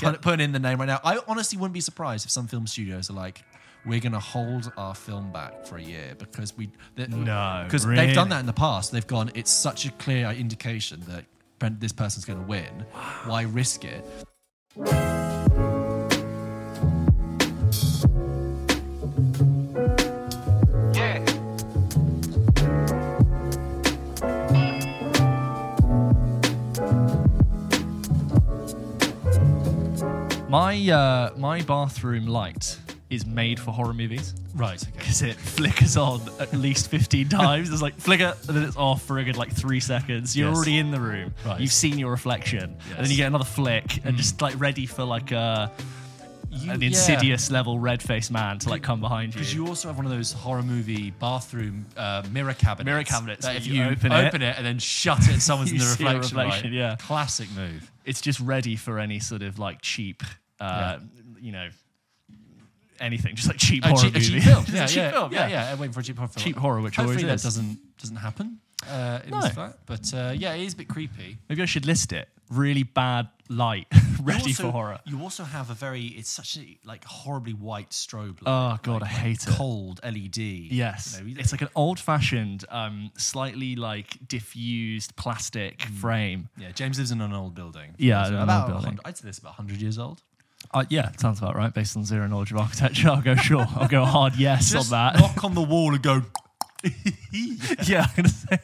put, putting in the name right now. I honestly wouldn't be surprised if some film studios are like, we're going to hold our film back for a year because we No, because really? they've done that in the past. They've gone. It's such a clear indication that this person's going to win. Why risk it? My uh, my bathroom light is made for horror movies Right. Okay. because it flickers on at least 15 times. It's like flicker, and then it's off for a good like three seconds. You're Yes. already in the room. Right. You've seen your reflection, and then Yes. Mm. you get another flick, and just like ready for like a You- an yeah. insidious level red faced man to like come behind you. Because you also have one of those horror movie bathroom uh, mirror cabinets. Mirror cabinets That if you open open, it- and then shut it, and someone's in You the see a reflection. reflection, right? yeah. Classic move. it's just ready for any sort of like cheap, uh, you know, anything, just like cheap A horror cheap, a movie. cheap film. Yeah, a cheap yeah, film, yeah, yeah. Waiting for a cheap horror film. Cheap horror, which Hopefully always that is. doesn't doesn't happen uh, in No. this flat. But uh, yeah, it is a bit creepy. Maybe I should list it. Really bad light, ready also- for horror. You also have a very. It's such a like horribly white strobe. Light, Oh god, I hate like it. Cold LED. Yes, You know, it's like an old-fashioned, um, slightly like diffused plastic frame. yeah. James lives in an old building. Yeah, So old about building. I'd say this about hundred years old. Uh, yeah, sounds about right. Based on zero knowledge of architecture, I'll go sure. I'll go hard yes Just on that. knock on the wall and go. yeah, I'm gonna say.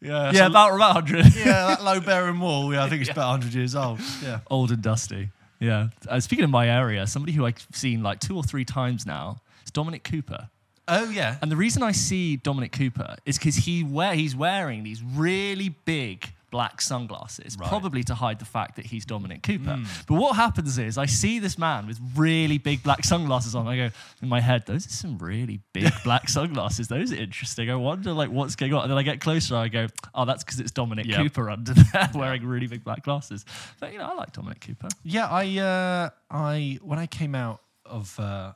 Yeah, Yeah, so- about about hundred. yeah, that low bearing wall. Yeah, I think it's about 100 years old. Yeah. old and dusty. Yeah. Uh, speaking of my area, somebody who I've seen like two or three times now is Dominic Cooper. Oh yeah. And the reason I see Dominic Cooper is because he wear he's wearing these really big black sunglasses, Right. probably to hide the fact that he's Dominic Cooper. Hmm. But what happens is I see this man with really big black sunglasses on. I go in my head, those are some really big black sunglasses. Those are interesting. I wonder like what's going on. And then I get closer. I go, oh, that's because it's Dominic Yep. Cooper under there wearing really big black glasses. But you know, I like Dominic Cooper. Yeah, I uh, I when I came out of uh,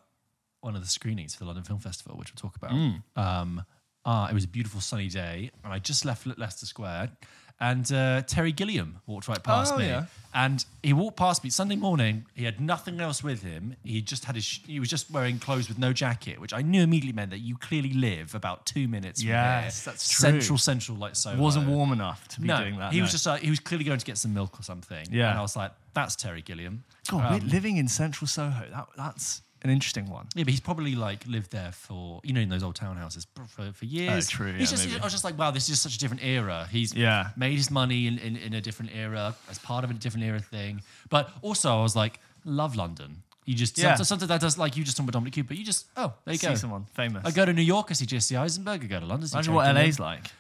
one of the screenings for the London Film Festival, which we'll talk about, um, uh, it was a beautiful sunny day, and I just left Le- Leicester Square, and uh, Terry Gilliam walked right past Oh, me, yeah. and he walked past me Sunday morning. He had nothing else with him. He just had his sh- he was just wearing clothes with no jacket, which I knew immediately meant that you clearly live about two minutes. from Yes, here. that's true. Central, central, like so. Wasn't warm enough to be No, doing that. he was just uh, he was clearly going to get some milk or something. Yeah. and I was like, "That's Terry Gilliam." God, Um, we're living in central Soho. That, that's an interesting one. Yeah, but he's probably like lived there for you know in those old townhouses for, for, for years. Oh, true, He's yeah, just maybe. I was just like, wow, this is just such a different era. He's Yeah. made his money in, in, in a different era as part of a different era thing. But also, I was like, love London. You just Yeah. sometimes, sometimes that does like you just talking about Dominic Cooper. You just oh there you See go. someone famous. I go to New York, I see Jesse Eisenberg. I go to London. see Imagine what LA's like.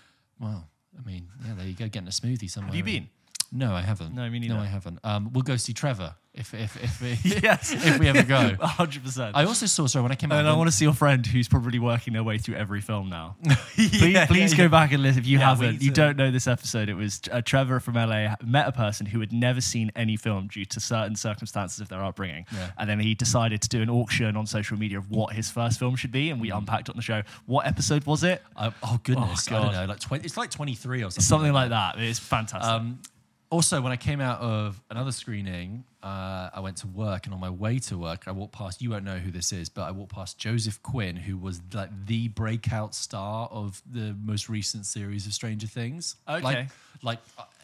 Well, I mean, yeah, there you go, getting a smoothie somewhere. Have you been? No, I haven't. No, me neither. No. I haven't. Um, we'll go see Trevor if if if we, Yes. if we ever go. 100%. I also saw sorry when I came out. and I want to see your friend who's probably working their way through every film now. Please, Yeah, please yeah, go yeah. back and listen. If you haven't, you don't know this episode. It was uh, Trevor from LA met a person who had never seen any film due to certain circumstances of their upbringing. Yeah. And then he decided to do an auction on social media of what his first film should be. And we unpacked on the show. What episode was it? Uh, oh goodness, Oh, I don't know, like. It's like twenty three or something. Something like that. It's fantastic. Um, also, when I came out of another screening, uh, I went to work, and on my way to work, I walked past. You won't know who this is, but I walked past Joseph Quinn, who was like the breakout star of the most recent series of Stranger Things. Okay. like, like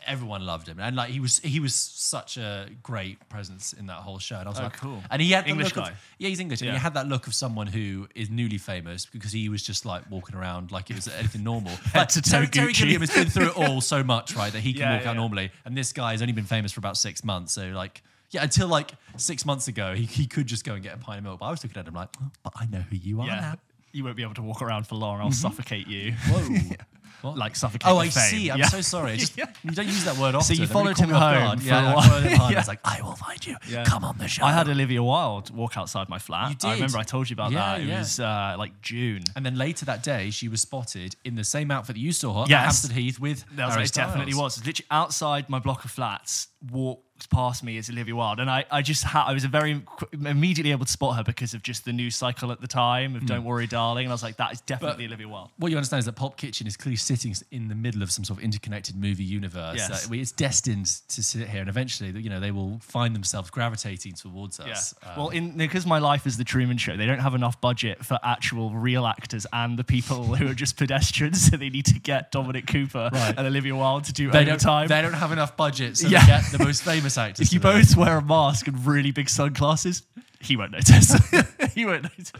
everyone loved him, and like he was he was such a great presence in that whole show. And I was Oh, like, cool. And he had the English look guy. Of, yeah, he's English, and he had that look of someone who is newly famous because he was just like walking around like it was anything normal. Like, to Terry, Terry Gilliam has been through it all so much, right, that he can Yeah, walk yeah, out normally. And this guy has only been famous for about six months. So, like, yeah, until like six months ago, he, he could just go and get a pint of milk. But I was looking at him like, "Oh, but I know who you are yeah. now. You won't be able to walk around for long. I'll mm-hmm. suffocate you. Whoa. What? like suffocate. Oh, I fame. see. I'm Yeah. so sorry. I just, You don't use that word often. So you followed him home for Yeah, a I while. home. Yeah. Like, I will find you. Yeah. Come on the show. I had Olivia Wilde walk outside my flat. You did. I remember I told you about Yeah, that. It yeah. was uh, like June. And then later that day, she was spotted in the same outfit that you saw her Yes. at Hampstead Heath with That was, Harry it definitely was. Literally outside my block of flats, walk past me is Olivia Wilde, and I, I just I was a very immediately able to spot her because of just the news cycle at the time of "Don't Worry, Darling," and I was like, that is definitely Olivia Wilde. what you understand is that Pop Kitchen is clearly sitting in the middle of some sort of interconnected movie universe. Yes. It's destined to sit here, and eventually, you know, they will find themselves gravitating towards Yeah. us. Um, well, in because my life is the Truman Show, they don't have enough budget for actual real actors and the people who are just pedestrians, so they need to get Dominic Cooper Right. and Olivia Wilde to do they don't, overtime. they don't have enough budget, so Yeah. they get the most famous if you it. both wear a mask and really big sunglasses, he won't notice. he won't notice.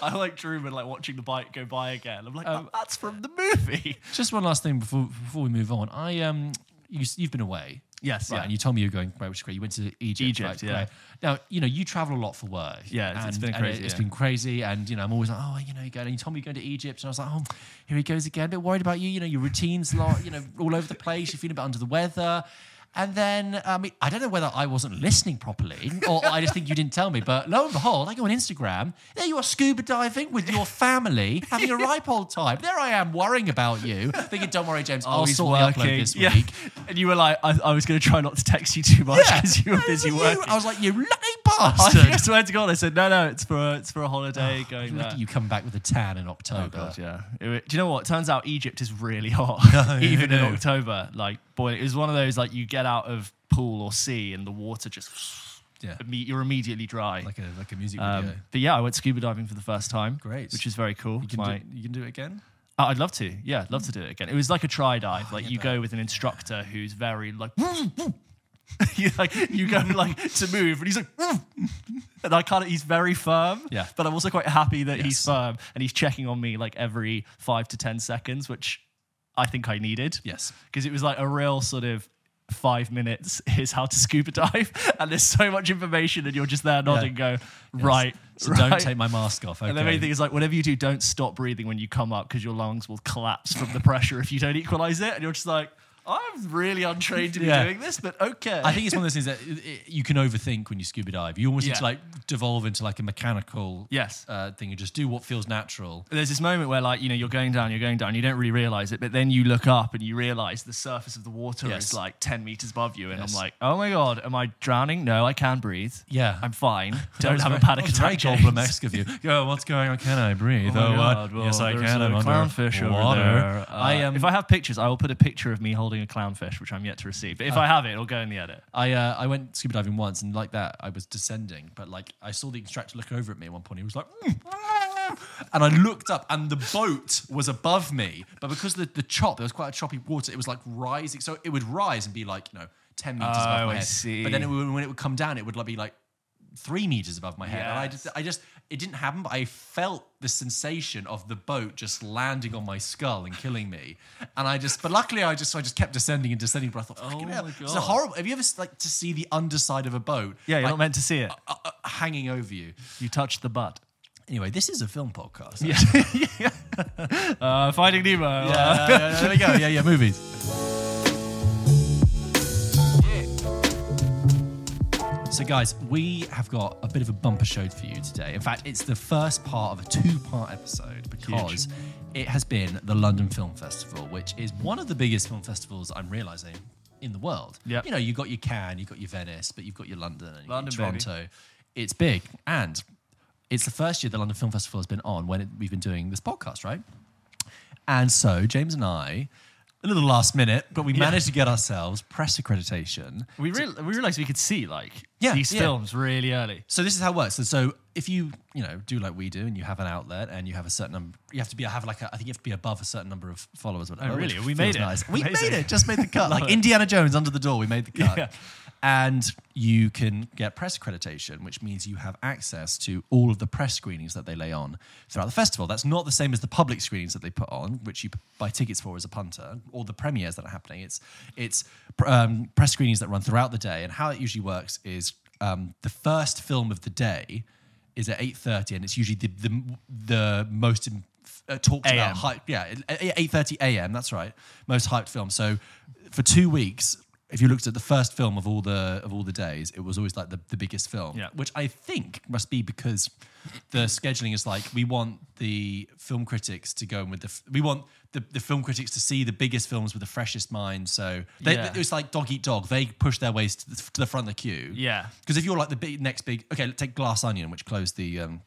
I like Truman like watching the bike go by again. I'm like, Um, "Oh, that's from the movie. Just one last thing before before we move on. I um, you, you've been away. Yes, right. yeah. And you told me you were going, right, which is great. You went to Egypt. Egypt, right, yeah. great. Now, you know, you travel a lot for work. Yeah, it's- it's and- been and crazy, It's yeah. been crazy. And, you know, I'm always like, oh, you know, you go, and you told me you're going to Egypt. And I was like, oh, here he goes again. A bit worried about you. You know, your routine's a lot, you know, all over the place. You're feeling a bit under the weather. And then, I mean, I don't know whether I wasn't listening properly or I just think you didn't tell me. But lo and behold, I go on Instagram. There you are scuba diving with your family, having a ripe old time. There I am worrying about you, thinking, don't worry, James, I'll Oh, sort the upload working. this Yeah. week. And you were like, I, I was going to try not to text you too much because you were busy You- working. I was like, you lucky I bastard. swear to God, I said, no, no, it's for a, it's for a holiday going Look there. you come back with a tan in Oh October. god, yeah. It- do you know what? Turns out Egypt is really hot, who even in? October. Like, boy, it was one of those like you get out of pool or sea and the water just, Yeah. imme- you're immediately dry. Like a like a music video. Um, but yeah, I went scuba diving for the first time. Great. which is very cool. you can My- do you can do it again. Oh, I'd love to. Yeah, I'd love to do it again. It was like a try dive. Like yeah, you go with an instructor who's very like. you like you go like to move, and he's like, and I kind of he's very firm. Yeah. But I'm also quite happy that he's firm, and he's checking on me like every five to ten seconds, which I think I needed. Yes. Because it was like a real sort of five minutes. Here's how to scuba dive, and there's so much information, and you're just there nodding, go right. So right. don't take my mask off. Okay. And the main thing is like whatever you do, don't stop breathing when you come up because your lungs will collapse from the pressure if you don't equalize it. And you're just like, I'm really untrained to be Yeah. doing this, but okay. I think it's one of those things that it, it- you can overthink when you scuba dive. You almost need Yeah. to like devolve into like a mechanical Yes. uh, thing and just do what feels natural. there's this moment where like you know you're going down, you're going down, you don't really realize it, but then you look up and you realize the surface of the water Yes. is like 10 meters above you, and Yes. I'm like, oh my god, am I drowning? No, I can breathe. Yeah. I'm fine. Don't have a panic was attack. Very James. Goldblum-esque of you. Yo, what's going on? Can I breathe? Oh my uh, God, well, yes, I there's can. a I'm under clownfish over water. there. I Uh, um, if I have pictures, I will put a picture of me holding a clownfish, which I'm yet to receive. But if I have it, it'll go in the edit. I uh, I went scuba diving once, and like that, I was descending, but like I saw the instructor look over at me at one point. He was like, "Mm." and I looked up, and the boat was above me, but because the the chop, there was quite a choppy water. It was like rising, so it would rise and be like you know ten meters Oh, above my I head. see. But then it would, when it would come down, it would like be like three meters above my head. And I just, I just, it didn't happen, but I felt the sensation of the boat just landing on my skull and killing me. And I just, but luckily, I just, I just kept descending and descending. But I thought, oh my god, It's a horrible. Have you ever like to see the underside of a boat? Yeah, you're like, not meant to see it. uh, uh, hanging over you. You touched the butt. Anyway, this is a film podcast. Yeah. uh, Finding Nemo. Yeah, uh, yeah, yeah, there we go. Yeah, yeah, movies. So, guys, we have got a bit of a bumper show for you today. In fact, it's the first part of a two part episode because it has been the London Film Festival, which is one of the biggest film festivals I'm realizing in the world. Yep. You know, you've got your Cannes, you've got your Venice, but you've got your London and London, your baby. Toronto. It's big. And it's the first year the London Film Festival has been on when it, we've been doing this podcast, right? And so James and I, a little last minute, but we Yeah. managed to get ourselves press accreditation. we, real, we realized we could see like Yeah, these yeah. films really early. So this is how it works. So, so if you you know do like we do, and you have an outlet, and you have a certain number, you have to be have like a, I think you have to be above a certain number of followers. Oh, whatever, Oh, really? We made it. Nice. We made it. Just made the cut. like Indiana Jones under the door. We made the cut. Yeah. And you can get press accreditation, which means you have access to all of the press screenings that they lay on throughout the festival. That's not the same as the public screenings that they put on, which you buy tickets for as a punter, or the premieres that are happening. It's it's um, press screenings that run throughout the day. And how it usually works is um, the first film of the day is at eight thirty, and it's usually the the, the most uh, talked about hype. Yeah, eight thirty a.m. That's right, most hyped film. So for two weeks, if you looked at the first film of all the of all the days, it was always like the, the biggest film. Yeah. Which I think must be because the scheduling is like we want the film critics to go in with the f- we want the, the film critics to see the biggest films with the freshest mind. So they, Yeah. it was like dog eat dog. They push their ways to the, to the front of the queue. Yeah. Because if you're like the big, next big, okay, let's take Glass Onion, which closed the, um,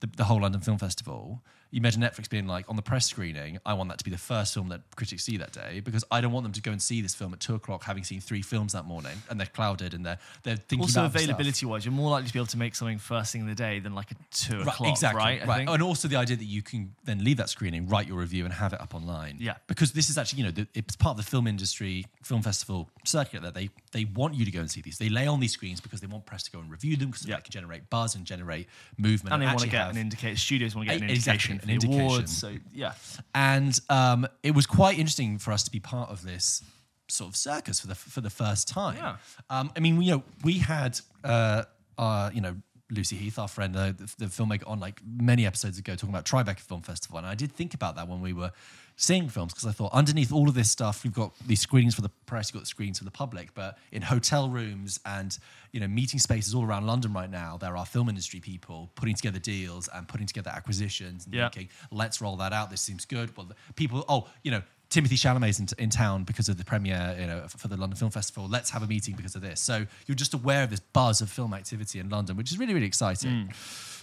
the the whole London Film Festival. You imagine Netflix being like on the press screening. I want that to be the first film that critics see that day because I don't want them to go and see this film at two o'clock, having seen three films that morning, and they're clouded and they're they're thinking Also, about other stuff. availability wise, you're more likely to be able to make something first thing in the day than like a two Right, o'clock, exactly, right? Right. And also the idea that you can then leave that screening, write your review, and have it up online. Yeah. Because this is actually, you know, the, it's part of the film industry, film festival circuit that they they want you to go and see these. They lay on these screens because they want press to go and review them because Yeah. that can generate buzz and generate movement. and they want to actually get have- an indication. Studios want to get an Eh, exactly, indication an for the indication. awards. So yeah, and um, it was quite interesting for us to be part of this sort of circus for the for the first time. Yeah. Um, I mean, you know, we had uh, uh, you know Lucy Heath, our friend, uh, the, the filmmaker, on like many episodes ago talking about Tribeca Film Festival, and I did think about that when we were seeing films because I thought underneath all of this stuff, you've got these screenings for the press, you've got the screens for the public, but in hotel rooms and you know meeting spaces all around London right now, there are film industry people putting together deals and putting together acquisitions and Yeah. thinking, let's roll that out. This seems good. Well, people, oh, you know, Timothée Chalamet's in, in town because of the premiere, you know, for the London Film Festival. Let's have a meeting because of this. So you're just aware of this buzz of film activity in London, which is really, really exciting.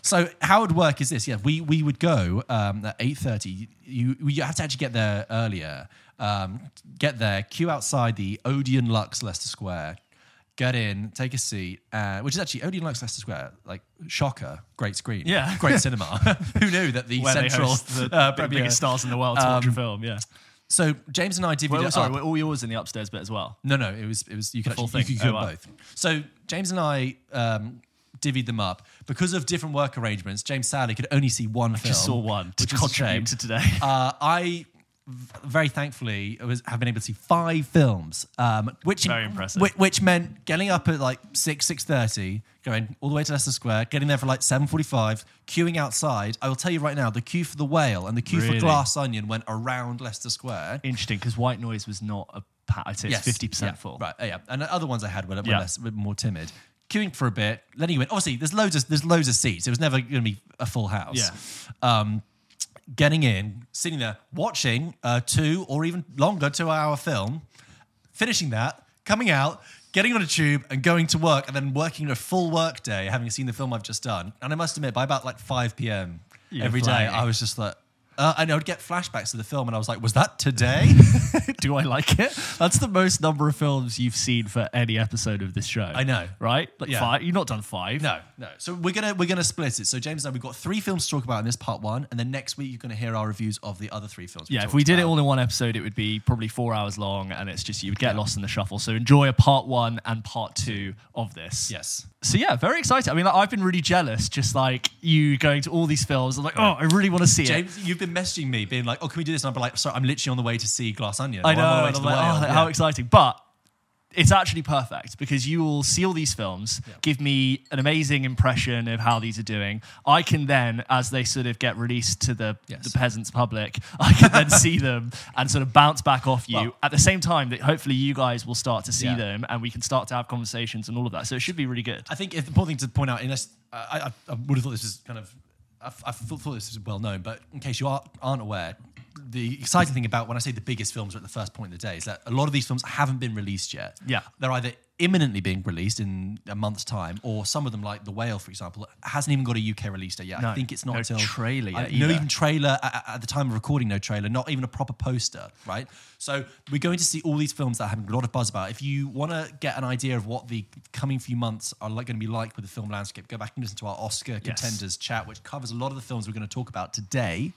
So how it would work is this: yeah, we we would go um, at eight thirty. You you have to actually get there earlier. Um, get there, queue outside the Odeon Luxe Leicester Square. Get in, take a seat, uh, which is actually Odeon Luxe Leicester Square. Like shocker, great screen, Yeah. great cinema. Who knew that the where central the uh, big- biggest stars in the world to watch a Um, film. Yeah. So James and I divvied Well, sorry, up. were all yours in the upstairs bit as well. No, no, it was it was you could actually you could do Oh, both. So James and I um, divvied them up because of different work arrangements. James sadly could only see one film. Just saw one which is a shame. to today. Uh, I very thankfully I was have been able to see five films, um, which Very impressive. Which, which meant getting up at like six six thirty, going all the way to Leicester Square, getting there for like seven forty five, queuing outside. I will tell you right now, the queue for the whale and the queue Really? for Glass Onion went around Leicester Square. Interesting, because White Noise was not a. I'd say it's fifty percent yeah, full. Right, uh, yeah. And the other ones I had were, were Yeah. less, were more timid. Queuing for a bit, letting you in. Obviously, there's loads of there's loads of seats. It was never going to be a full house. Yeah. Um, getting in, sitting there, watching a two or even longer two hour film, finishing that, coming out, getting on a tube and going to work, and then working a full work day, having seen the film I've just done. And I must admit, by about like 5 p.m. Every day. I was just like, uh, and I would get flashbacks to the film, and I was like, was that today? Do I like it? That's the most number of films you've seen for any episode of this show. I know. right? Like Yeah. five. You've not done five. No, no. So we're gonna we're gonna split it. So James and I, we've got three films to talk about in this part one, and then next week you're gonna hear our reviews of the other three films. Yeah, if we did it all in one episode, it would be probably four hours long, and it's just you would get lost in the shuffle. So enjoy a part one and part two of this. yes, So yeah, very excited. I mean, like, I've been really jealous, just like you going to all these films. I'm like, oh, I really want to see it. James, you've been messaging me, being like, "Oh, can we do this?" And I'm like, "Sorry, I'm literally on the way to see Glass Onion." I know. I'm on the way to I'm The like, oh, Whale." how exciting! But it's actually perfect because you will see all these films, give me an amazing impression of how these are doing. I can then, as they sort of get released to the, Yes. the peasants public, I can then see them and sort of bounce back off you Well- at the same time that hopefully you guys will start to see Yeah. them and we can start to have conversations and all of that. So it should be really good. I think it's the important thing to point out, unless I, I, I would have thought this was kind of, I, I thought thought this was well known, but in case you are, aren't aware, the exciting thing about when I say the biggest films are at the first point of the day is that a lot of these films haven't been released yet. Yeah. they're either imminently being released in a month's time, or some of them, like The Whale, for example, hasn't even got a UK release date yet. No, I think it's not no until trailer I- no even trailer at, at the time of recording, no trailer, not even a proper poster, right? So we're going to see all these films that have a lot of buzz about. If you want to get an idea of what the coming few months are like going to be like with the film landscape, go back and listen to our Oscar contenders chat, which covers a lot of the films we're going to talk about today.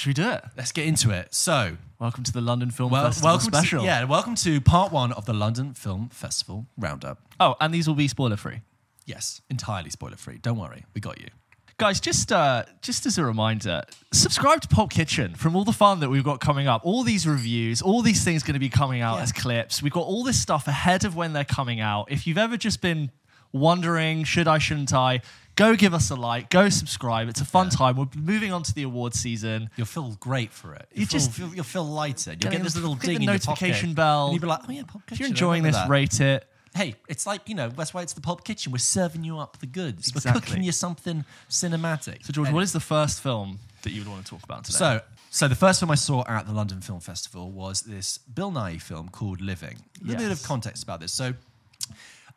Should we do it? Let's get into it. So, Welcome to the London Film well, Festival welcome special. to yeah, welcome to part one of the London Film Festival roundup. Oh, and these will be spoiler free. Yes, entirely spoiler free. Don't worry, we got you. Guys, just uh, just as a reminder, subscribe to Pop Kitchen from all the fun that we've got coming up. All these reviews, all these things going to be coming out Yeah. as clips. We've got all this stuff ahead of when they're coming out. If you've ever just been wondering, should I, shouldn't I, Go give us a like. Go subscribe. It's a fun time. We're moving on to the award season. You'll feel great for it. You just- feel, you'll feel lighter. You'll get this little ding the in your notification bell. And you'll be like, oh yeah, Pulp If you're enjoying this, that. rate it. Hey, it's like you know that's why it's the Pulp Kitchen. We're serving you up the goods. We're cooking you something cinematic. So, George, And- what is the first film that you would want to talk about today? So, so the first film I saw at the London Film Festival was this Bill Nighy film called Living. A little bit of context about this. So,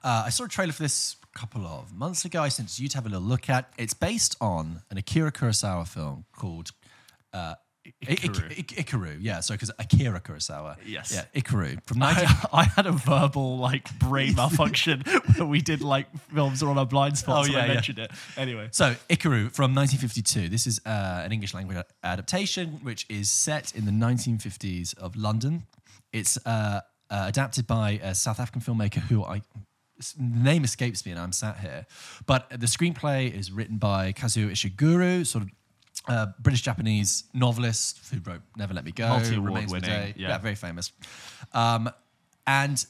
uh, I saw a trailer for this couple of months ago. I sent you to have a little look at. It's based on an Akira Kurosawa film called. Uh, I- Ikiru. I- I- Ikiru, yeah. So, because Akira Kurosawa, Yes. yeah, Ikiru from 19, I, I had a verbal like brain malfunction where we did like films on our blind spots Oh, and I yeah, yeah. mentioned it. Anyway, So, Ikiru from 1952. This is uh, an English language adaptation which is set in the 1950s of London. It's uh, uh, adapted by a South African filmmaker who I name escapes me and I'm sat here. But the screenplay is written by Kazuo Ishiguro, sort of uh, British Japanese novelist who wrote Never Let Me Go, of the winning, Day. yeah. very famous. Um, and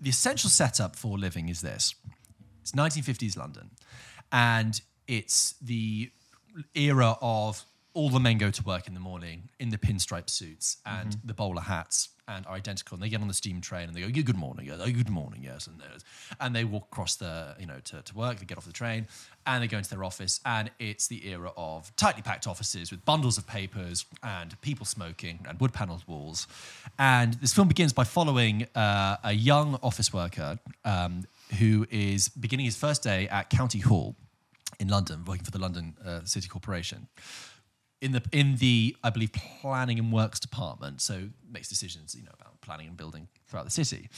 the essential setup for Living is this. It's 1950s London, and it's the era of all the men go to work in the morning in the pinstripe suits and the bowler hats and are identical. And they get on the steam train and they go, "Yeah, "Good morning, yes, oh, good morning, yes," and and they walk across the you know to, to work. They get off the train and they go into their office, and it's the era of tightly packed offices with bundles of papers and people smoking and wood paneled walls. And this film begins by following uh, a young office worker um, who is beginning his first day at County Hall in London, working for the London uh, City Corporation. In the in the I believe planning and works department, so makes decisions you know about planning and building throughout the city.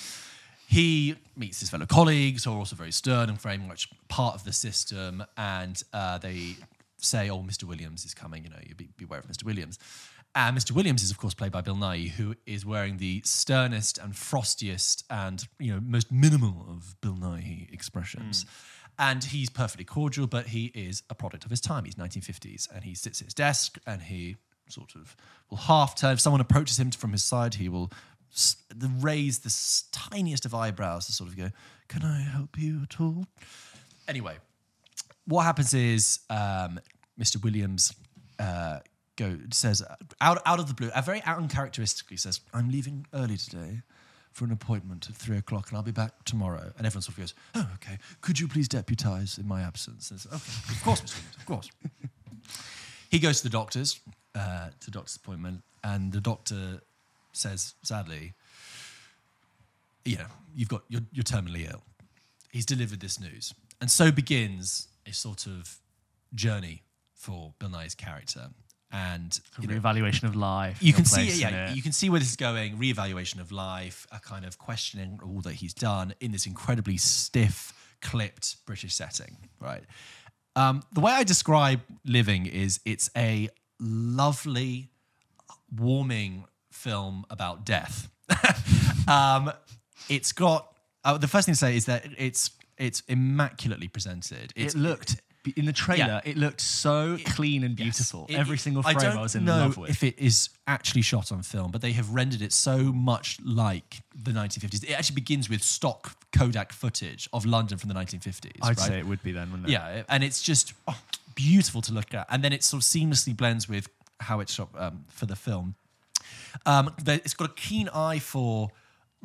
He meets his fellow colleagues who are also very stern and very much part of the system, and uh, they say, "Oh, Mr. Williams is coming. You know, you be, beware of Mr. Williams." And Mr. Williams is, of course, played by Bill Nighy, who is wearing the sternest and frostiest and you know most minimal of Bill Nighy expressions. And he's perfectly cordial, but he is a product of his time. He's 1950s, and he sits at his desk and he sort of will half turn. If someone approaches him from his side, he will raise the tiniest of eyebrows to sort of go, "Can I help you at all?" Anyway, what happens is um, Mr. Williams uh, go says out out of the blue, very uncharacteristically says, "I'm leaving early today." For an appointment at three o'clock, and I'll be back tomorrow. And everyone sort of goes, "Oh, okay. Could you please deputise in my absence?" And it's, okay, of course, Mr. Williams, of course. he goes to the doctor's, uh, to the doctor's appointment, and the doctor says, sadly, you know, you've got you're, you're terminally ill. He's delivered this news, and so begins a sort of journey for Bill Nighy's character. And you know, reevaluation of life. you can see place it, in yeah, it. you can see where this is going. Reevaluation of life, a kind of questioning all that he's done in this incredibly stiff, clipped British setting, right? Um, the way I describe living is it's a lovely, warming film about death. um, it's got uh, the first thing to say is that it's it's immaculately presented. It's it looked in the trailer. Yeah. It looked so clean and Yes. beautiful. It- Every single frame I, don't was in know love with. If it is actually shot on film, but they have rendered it so much like the 1950s. It actually begins with stock Kodak footage of London from the 1950s. I'd right? say it would be then, wouldn't it? Yeah, and it's just oh, beautiful to look at, and then it sort of seamlessly blends with how it's shot um, for the film. Um, it's got a keen eye for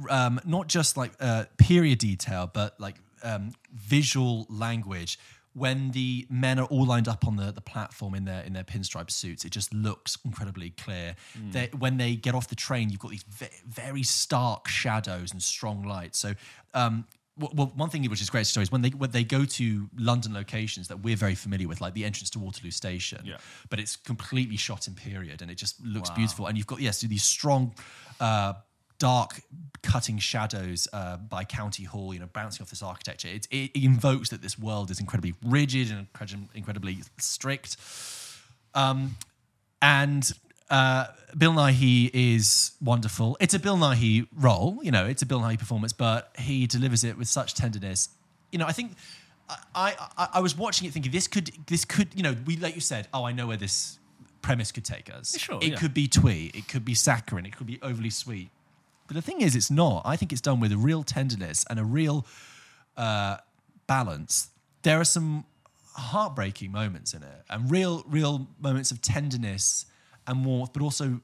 um, not just like uh, period detail, but like um, visual language. When the men are all lined up on the, the platform in their in their pinstripe suits, it just looks incredibly clear. They, when they get off the train, you've got these ve- very stark shadows and strong light. So um, well, one thing which is great to show is when they when they go to London locations that we're very familiar with, like the entrance to Waterloo Station. Yeah. But it's completely shot in period, and it just looks beautiful. And you've got yes, these strong, uh, dark cutting shadows uh, by County Hall, you know, bouncing off this architecture. It, it invokes that this world is incredibly rigid and incredibly strict. Um, and uh, Bill Nighy is wonderful. It's a Bill Nighy role, you know, it's a Bill Nighy performance, but he delivers it with such tenderness. You know, I think I, I, I was watching it thinking this could this could you know we like you said oh I know where this premise could take us. Sure, it yeah. could be twee, it could be saccharine, it could be overly sweet. But the thing is, it's not. I think it's done with a real tenderness and a real uh, balance. There are some heartbreaking moments in it, and real, real moments of tenderness and warmth, but also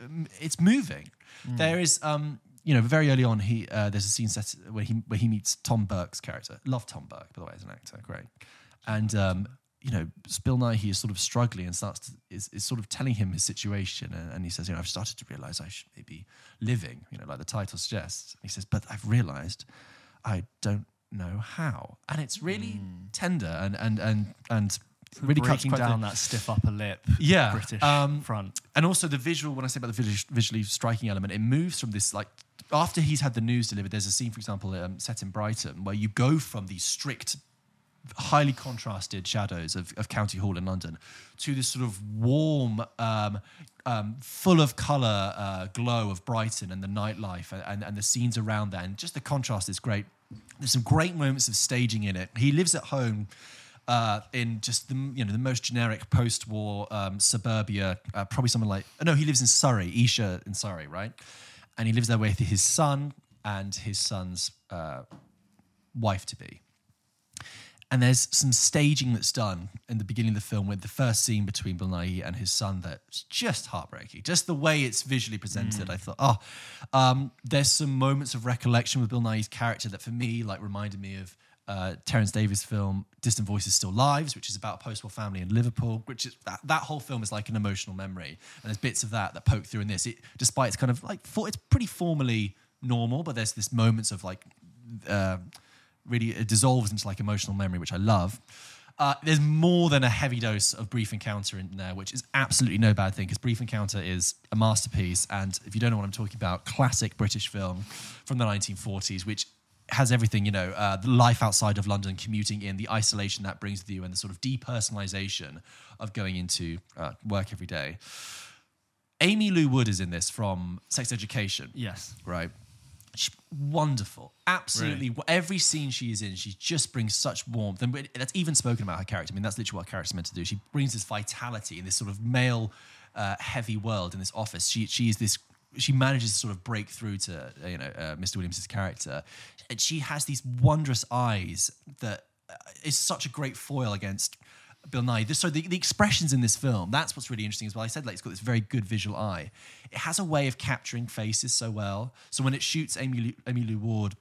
um, it's moving. There is, um, you know, very early on, he uh, there's a scene set where he where he meets Tom Burke's character. Love Tom Burke, by the way, as an actor, great. And um, you know, Bill he is sort of struggling and starts to, is, is sort of telling him his situation, and, and he says, you know, I've started to realize I should maybe living, you know, like the title suggests. And he says, but I've realized I don't know how, and it's really tender and and and and really breaking quite the- down that stiff upper lip. Yeah, British um, front. and also the visual when i say about the visually, visually striking element it moves from this like after he's had the news delivered there's a scene for example um, set in brighton where you go from these strict highly contrasted shadows of, of county hall in london to this sort of warm um, um, full of color uh, glow of brighton and the nightlife and, and, and the scenes around that and just the contrast is great there's some great moments of staging in it he lives at home uh, in just the you know the most generic post-war um, suburbia, uh, probably something like no, he lives in Surrey, Esher in Surrey, right? And he lives there with his son and his son's uh, wife to be. And there's some staging that's done in the beginning of the film with the first scene between Bill Nighy and his son that's just heartbreaking. Just the way it's visually presented, I thought, oh, um, there's some moments of recollection with Bill Nighy's character that for me, like, reminded me of uh, Terence Davies' film Distant Voices Still Lives, which is about a post-war family in Liverpool, which is that, that whole film is like an emotional memory. And there's bits of that that poke through in this. It, despite it's kind of like, for, it's pretty formally normal, but there's this moments of like, uh, really it dissolves into like emotional memory, which I love. Uh, there's more than a heavy dose of Brief Encounter in there, which is absolutely no bad thing because Brief Encounter is a masterpiece. And if you don't know what I'm talking about, classic British film from the 1940s, which has everything, you know, uh, the life outside of London, commuting in, the isolation that brings with you, and the sort of depersonalization of going into uh, work every day. Aimee Lou Wood is in this from Sex Education Yes. right? She's wonderful, absolutely. Every scene she is in, she just brings such warmth, and that's even spoken about her character. I mean, that's literally what a character's meant to do. She brings this vitality in this sort of male, uh, heavy world in this office. She she is this. She manages to sort of break through to you know uh, Mr. Williams's character, and she has these wondrous eyes that uh, such a great foil against Bill Nighy. So the, the expressions in this film, that's what's really interesting as well. I said like it's got this very good visual eye. It has a way of capturing faces so well. So when it shoots Aimee, Aimee Lou Wood,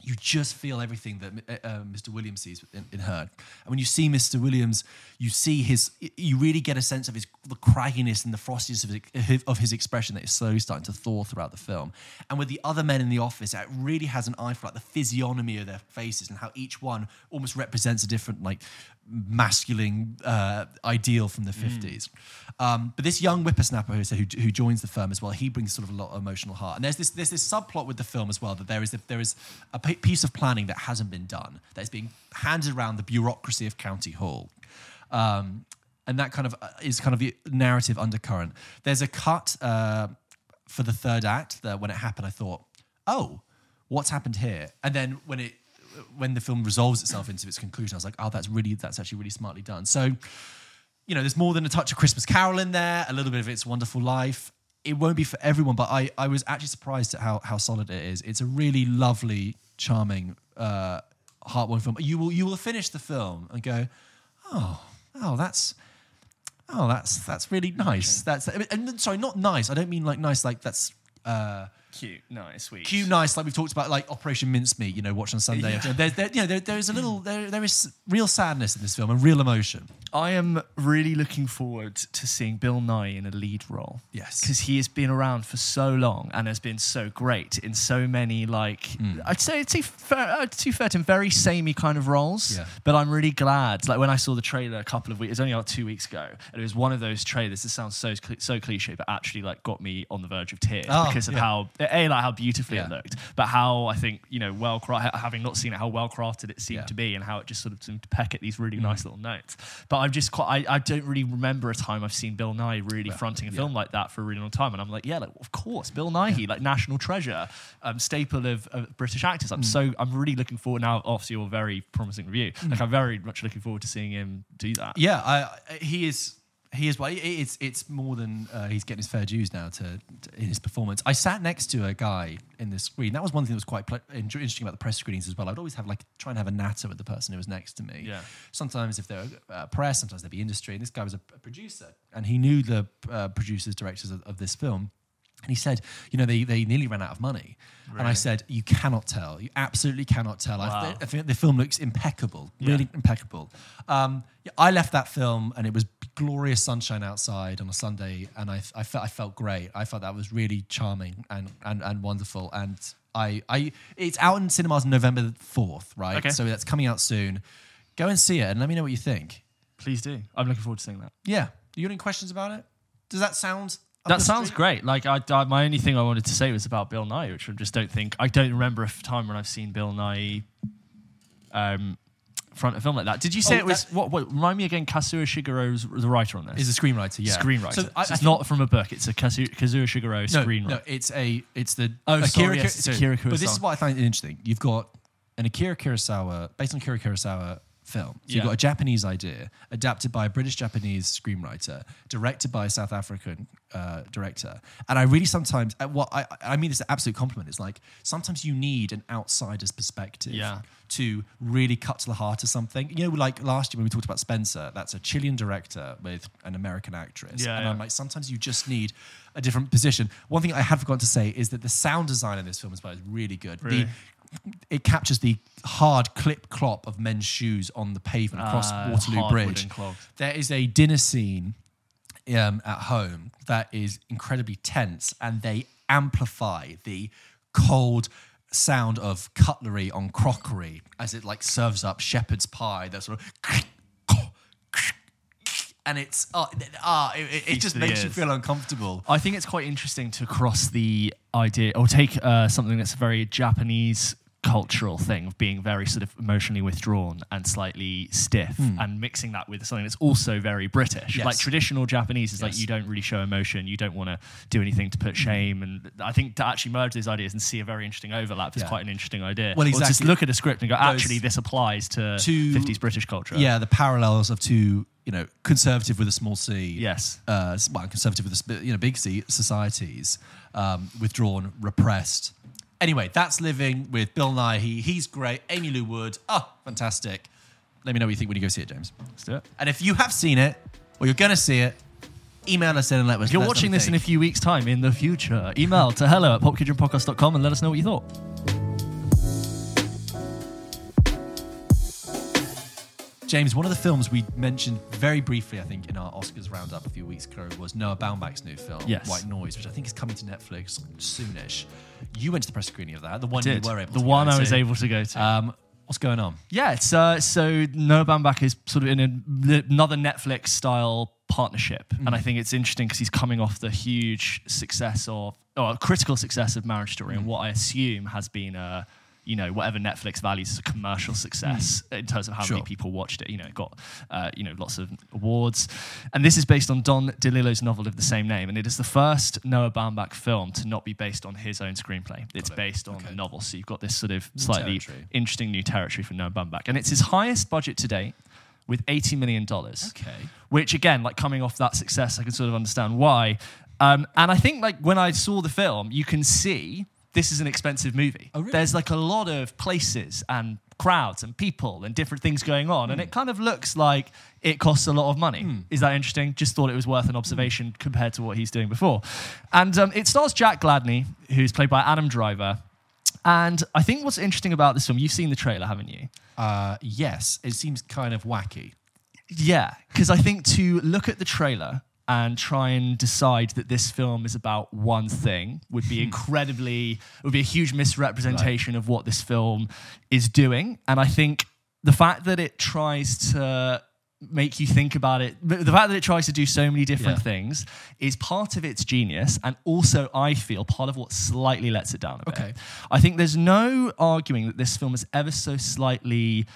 you just feel everything that uh, uh, Mr. Williams sees in, in her. And when you see Mr. Williams, you see his, you really get a sense of his the cragginess and the frostiness of his, of his expression that is slowly starting to thaw throughout the film. And with the other men in the office, it really has an eye for like the physiognomy of their faces and how each one almost represents a different like masculine uh, ideal from the 50s. Um, but this young whippersnapper who, who, who joins the firm as well, he brings sort of a lot of emotional heart. And there's this there's this subplot with the film as well that there is there is a piece of planning that hasn't been done that is being handed around the bureaucracy of County Hall. Um, and that kind of uh, is kind of the narrative undercurrent. There's a cut uh, for the third act that when it happened, I thought, oh, what's happened here? And then when it when the film resolves itself into its conclusion, I was like, oh, that's really that's actually really smartly done. So, you know, there's more than a touch of Christmas Carol in there, a little bit of It's Wonderful Life. It won't be for everyone, but I, I was actually surprised at how, how solid it is. It's a really lovely, charming, uh, heartwarming film. You will you will finish the film and go, oh, oh, that's oh, that's that's really nice. That's and sorry, not nice. I don't mean like nice, like that's uh, Cute, nice, sweet. cute, nice. Like we've talked about, like Operation Mincemeat. You know, watch on Sunday. Yeah. There's, there, you know, there, there is a little, there, there is real sadness in this film and real emotion. I am really looking forward to seeing Bill Nighy in a lead role. Yes. Because he has been around for so long and has been so great in so many, like, Hmm. I'd say, too fair, uh, too fair to him, very samey kind of roles. Yeah. But I'm really glad. Like, when I saw the trailer a couple of weeks, it was only like two weeks ago, and it was one of those trailers, this sounds so, so cliche, but actually, like, got me on the verge of tears Oh, because of yeah. how, A, like, how beautifully it looked, but how I think, you know, well, having not seen it, how well crafted it seemed Yeah. Mm. to be and how it just sort of seemed to peck at these really nice little notes. But I'm just quite, I, I don't really remember a time I've seen Bill Nighy really fronting a film like that for a really long time. And I'm like, yeah, like, of course, Bill Nighy, like national treasure, um, staple of, of British actors. Mm. I'm so, I'm really looking forward now, obviously, your very promising review. Like, I'm very much looking forward to seeing him do that. Yeah, I- he is He is. Well, it's it's more than uh, he's getting his fair dues now to, to in his performance. I sat next to a guy in the screen. That was one thing that was quite ple- interesting about the press screenings as well. I'd always have like try and have a natter with the person who was next to me. Yeah. Sometimes if they're uh, press, sometimes there'd be industry. And this guy was a, a producer, and he knew the uh, producers, directors of, of this film. And he said, you know, they, they nearly ran out of money. And I said, you cannot tell. You absolutely cannot tell. I, Wow. I think the film looks impeccable, Yeah. really impeccable. Um, I left that film and it was glorious sunshine outside on a Sunday, and I, I felt I felt great. I felt that was really charming and and, and wonderful. And I, I it's out in cinemas November fourth, right? Okay. So that's coming out soon. Go and see it and let me know what you think. Please do. I'm looking forward to seeing that. Yeah, you got any questions about it? Does that sound? That sounds street? great. Like I, I, my only thing I wanted to say was about Bill Nighy, which I just don't think I don't remember a time when I've seen Bill Nighy um, front a film like that. Did you say Oh, it was what, what? Remind me again. Kazuo Ishiguro's the writer on this. Is a screenwriter, yeah. Screenwriter. So I- I it's think- not from a book. It's a Kazuo, Kazuo Ishiguro screenwriter. No, it's a it's the Oh, Ki- yes, Akira But this is what I find interesting. You've got an Akira Kurosawa based on Akira Kurosawa film. So you've got a Japanese idea adapted by a British Japanese screenwriter, directed by a South African uh, director. And I really sometimes uh, what I I mean this is an absolute compliment. It's like sometimes you need an outsider's perspective. Yeah. To really cut to the heart of something, you know, like last year when we talked about Spencer, that's a Chilean director with an American actress, Yeah, and yeah. I'm like, sometimes you just need a different position. One thing I had forgotten to say is that the sound design in this film well is really good. Really? The, it captures the hard clip clop of men's shoes on the pavement across Ah, Waterloo hard Bridge. wooden. There is a dinner scene um, at home that is incredibly tense, and they amplify the cold sound of cutlery on crockery as it like serves up shepherd's pie. That sort of. And it's ah, ah it, it- it just makes you feel uncomfortable. I think it's quite interesting to cross the idea or take uh, something that's a very Japanese cultural thing of being very sort of emotionally withdrawn and slightly stiff and mixing that with something that's also very British. Hmm. Yes. Like traditional Japanese is like you don't really show emotion, you don't want to do anything to put shame. And I think to actually merge these ideas and see a very interesting overlap is Yeah. quite an interesting idea. Well, Or just look at a script and go, Those- actually, this applies to, To- 50s British culture. Yeah, the parallels of two, you know, conservative with a small c. Yes. Uh, well, conservative with a you know big C societies, um, withdrawn, repressed. Anyway, that's living with Bill Nighy. He's great. Aimee Lou Wood. Oh, fantastic. Let me know what you think when you go see it, James. Let's do it. And if you have seen it or you're going to see it, email us in and let us. If you're let us know watching this in a few weeks' time in the future, email to hello at popkitchenpodcast.com and let us know what you thought. James, one of the films we mentioned very briefly, I think, in our Oscars roundup a few weeks ago was Noah Baumbach's new film, Yes. White Noise, which I think is coming to Netflix soonish. You went to the press screening of that, the one you were able the to one I was to. able to go to. Um, what's going on? yeah, it's uh, so Noah Baumbach is sort of in a, another Netflix style partnership, and I think it's interesting because he's coming off the huge success of or critical success of Marriage Story, and what I assume has been a you know whatever Netflix values as a commercial success in terms of how Sure. many people watched it. You know, it got uh, you know lots of awards, and this is based on Don DeLillo's novel of the same name, and it is the first Noah Baumbach film to not be based on his own screenplay. It's it. based on Okay. the novel, so you've got this sort of slightly territory. interesting new territory for Noah Baumbach, and it's his highest budget to date with eighty million dollars Okay. which again, like coming off that success, I can sort of understand why. Um, and I think like when I saw the film, you can see this is an expensive movie. Oh, really? There's like a lot of places and crowds and people and different things going on, Hmm. and it kind of looks like it costs a lot of money. Is that interesting? Just thought it was worth an observation compared to what he's doing before. And um, it stars Jack Gladney, who's played by Adam Driver. And I think what's interesting about this film, you've seen the trailer, haven't you? Uh, yes, it seems kind of wacky. Yeah, because I think to look at the trailer and try and decide that this film is about one thing would be incredibly, it would be a huge misrepresentation of what this film is doing. And I think the fact that it tries to make you think about it, the fact that it tries to do so many different Yeah. things is part of its genius. And also, I feel part of what slightly lets it down a bit. Okay. I think there's no arguing that this film is ever so slightly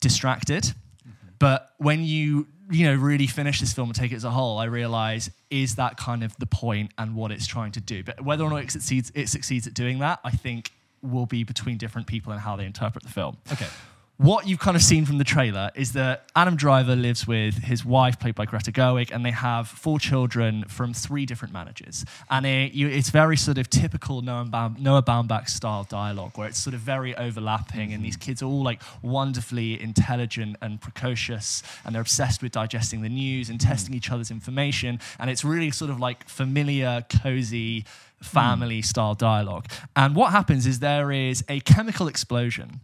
distracted. Mm-hmm. But when you you know really finish this film and take it as a whole, I realize is that kind of the point and what it's trying to do. But whether or not it succeeds, it succeeds at doing that, I think will be between different people and how they interpret the film. Okay. What you've kind of seen from the trailer is that Adam Driver lives with his wife, played by Greta Gerwig, and they have four children from three different managers. And it, you, it's very sort of typical Noah, Baum, Noah Baumbach style dialogue, where it's sort of very overlapping, and these kids are all like wonderfully intelligent and precocious, and they're obsessed with digesting the news and testing each other's information. And it's really sort of like familiar, cozy, family style dialogue. And what happens is there is a chemical explosion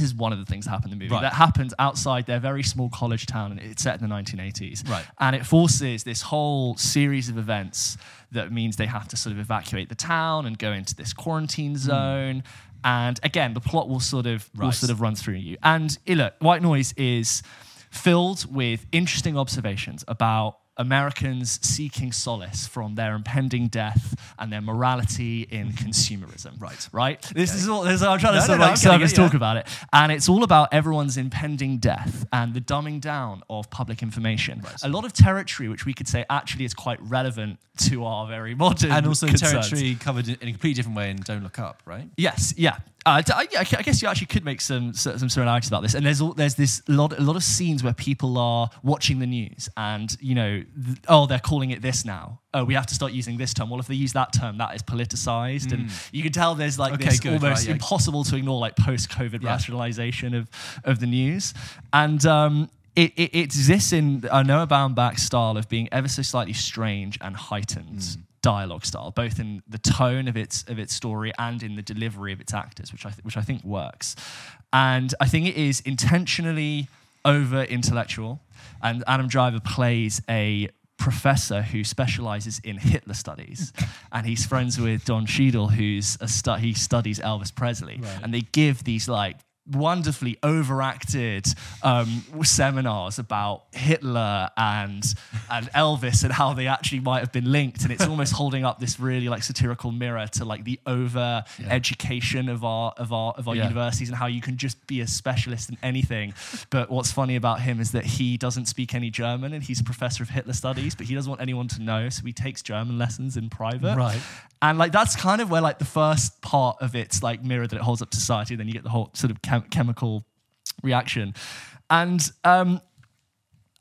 is one of the things that happen in the movie Right. that happens outside their very small college town and it's set in the 1980s Right. and it forces this whole series of events that means they have to sort of evacuate the town and go into this quarantine zone and again the plot will sort of will Hmm. Sort of run through you and look white noise is filled with interesting observations about Americans seeking solace from their impending death and their morality in consumerism. Right. Right? This is all this, I'm trying No, to sort no, of no, like service it, yeah. talk about it. And it's all about everyone's impending death and the dumbing down of public information. Right. A lot of territory which we could say actually is quite relevant to our very modern And also concerns. territory covered in in a completely different way in Don't Look Up, right? Yes, yeah. Uh, d- I, I guess you actually could make some some similarities about this. And there's all, there's this lot a lot of scenes where people are watching the news, and you know, th- oh, they're calling it this now. Oh, we have to start using this term. Well, if they use that term, that is politicized, and you can tell there's like Hmm. Okay, this good, almost right, yeah. impossible to ignore like post-COVID Yeah. rationalization of of the news, and. Um, it, it, it exists in a Noah Baumbach style of being ever so slightly strange and heightened Hmm. Dialogue style, both in the tone of its of its story and in the delivery of its actors, which I th- which I think works. And I think it is intentionally over intellectual. And Adam Driver plays a professor who specializes in Hitler studies, and he's friends with Don Cheadle, who's a stu- he studies Elvis Presley, Right. and they give these like wonderfully overacted um, seminars about Hitler and and Elvis and how they actually might have been linked, and it's almost holding up this really like satirical mirror to like the over education of our of our of our Yeah. universities and how you can just be a specialist in anything. But what's funny about him is that he doesn't speak any German and he's a professor of Hitler studies, but he doesn't want anyone to know, so he takes German lessons in private. Right. And like that's kind of where like the first part of its like mirror that it holds up to society, then you get the whole sort of chem- chemical reaction. And um,